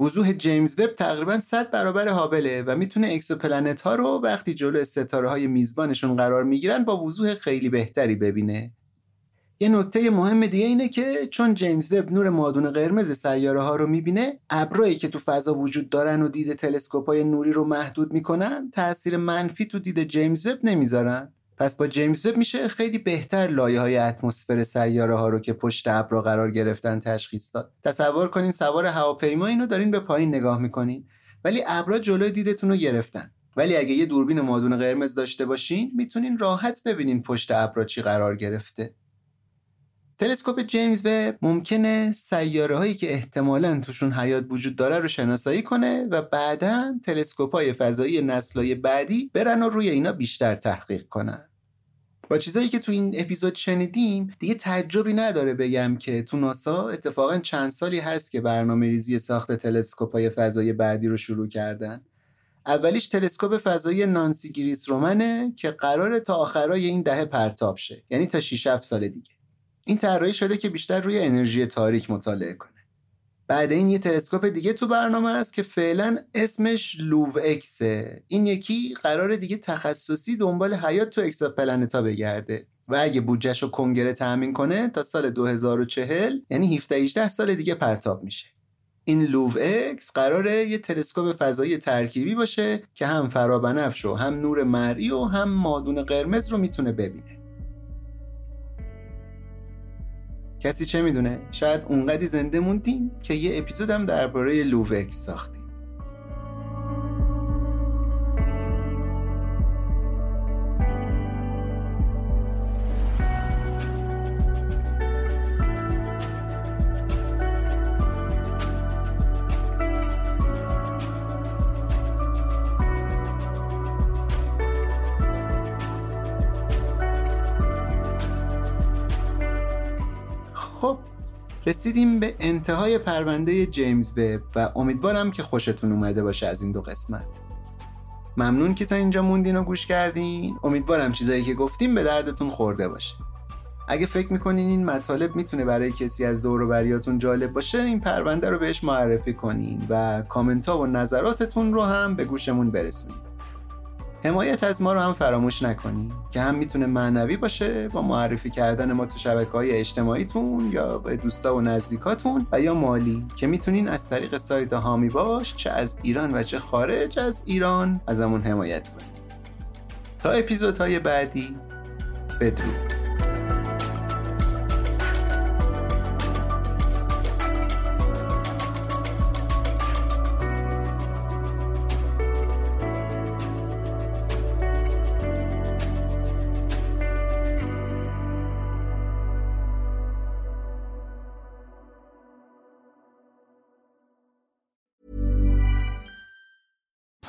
وضوح جیمز وب تقریبا 100 برابر هابله و می‌تونه exoplanet ها رو وقتی جلو ستاره های میزبانشون قرار می‌گیرن با وضوح خیلی بهتری ببینه. یه نکته مهم دیگه اینه که چون جیمز وب نور مادون قرمز سیاره ها رو می‌بینه ابرایی که تو فضا وجود دارن و دید تلسکوپ های نوری رو محدود می‌کنن تاثیر منفی تو دید جیمز وب نمی‌ذارن. پس با جیمز وب میشه خیلی بهتر لایه های اتمسفر سیاره ها رو که پشت ابرا قرار گرفتن تشخیص داد. تصور کنین سوار هواپیمایین و دارین به پایین نگاه می‌کنین ولی ابرا جلوی دیدتون رو گرفتن. ولی اگه یه دوربین مادون قرمز داشته باشین می‌تونین راحت ببینین پشت ابرا چی قرار گرفته. تلسکوپ جیمز وب ممکنه سیاره هایی که احتمالا توشون حیات وجود داره رو شناسایی کنه و بعدا تلسکوپ های فضایی نسلای بعدی برن و روی اینا بیشتر تحقیق کنن. با چیزایی که تو این اپیزود شنیدیم دیگه تعجبی نداره بگم که تو ناسا اتفاقا چند سالی هست که برنامه ریزی ساخت تلسکوپ های فضایی بعدی رو شروع کردن. اولیش تلسکوپ فضایی نانسی گریس رومنه که قراره تا آخرای این دهه پرتاب شه. یعنی تا 6 سال دیگه. این طراحی شده که بیشتر روی انرژی تاریک مطالعه کنه. بعد از این یه تلسکوپ دیگه تو برنامه است که فعلا اسمش LUVEx ه این یکی قراره دیگه تخصصی دنبال حیات تو exoplanet ا بگرده. و اگه بودجهش رو کنگره تأمین کنه تا سال 2040 یعنی 17 18 سال دیگه پرتاب میشه. این LUVEx قراره یه تلسکوپ فضایی ترکیبی باشه که هم فرابنفش و هم نور مرئی و هم مادون قرمز رو می‌تونه ببینه. کسی چه می‌دونه؟ شاید اونقدی زنده موندیم که یه اپیزودم درباره LUVEx ساختیم. رسیدیم به انتهای پرونده جیمز وب و امیدوارم که خوشتون اومده باشه از این دو قسمت. ممنون که تا اینجا موندین و گوش کردین. امیدوارم چیزایی که گفتیم به دردتون خورده باشه. اگه فکر می‌کنین این مطالب می‌تونه برای کسی از دور بریاتون جالب باشه این پرونده رو بهش معرفی کنین و کامنت ها و نظراتتون رو هم به گوشمون برسونین. حمایت از ما رو هم فراموش نکنید که هم می‌تونه معنوی باشه با معرفی کردن ما تو شبکه های اجتماعیتون یا به دوستا و نزدیکاتون و یا مالی. که می‌تونین از طریق سایت هامی باش چه از ایران و چه خارج از ایران ازمون حمایت کنید تا اپیزودهای بعدی بدرود.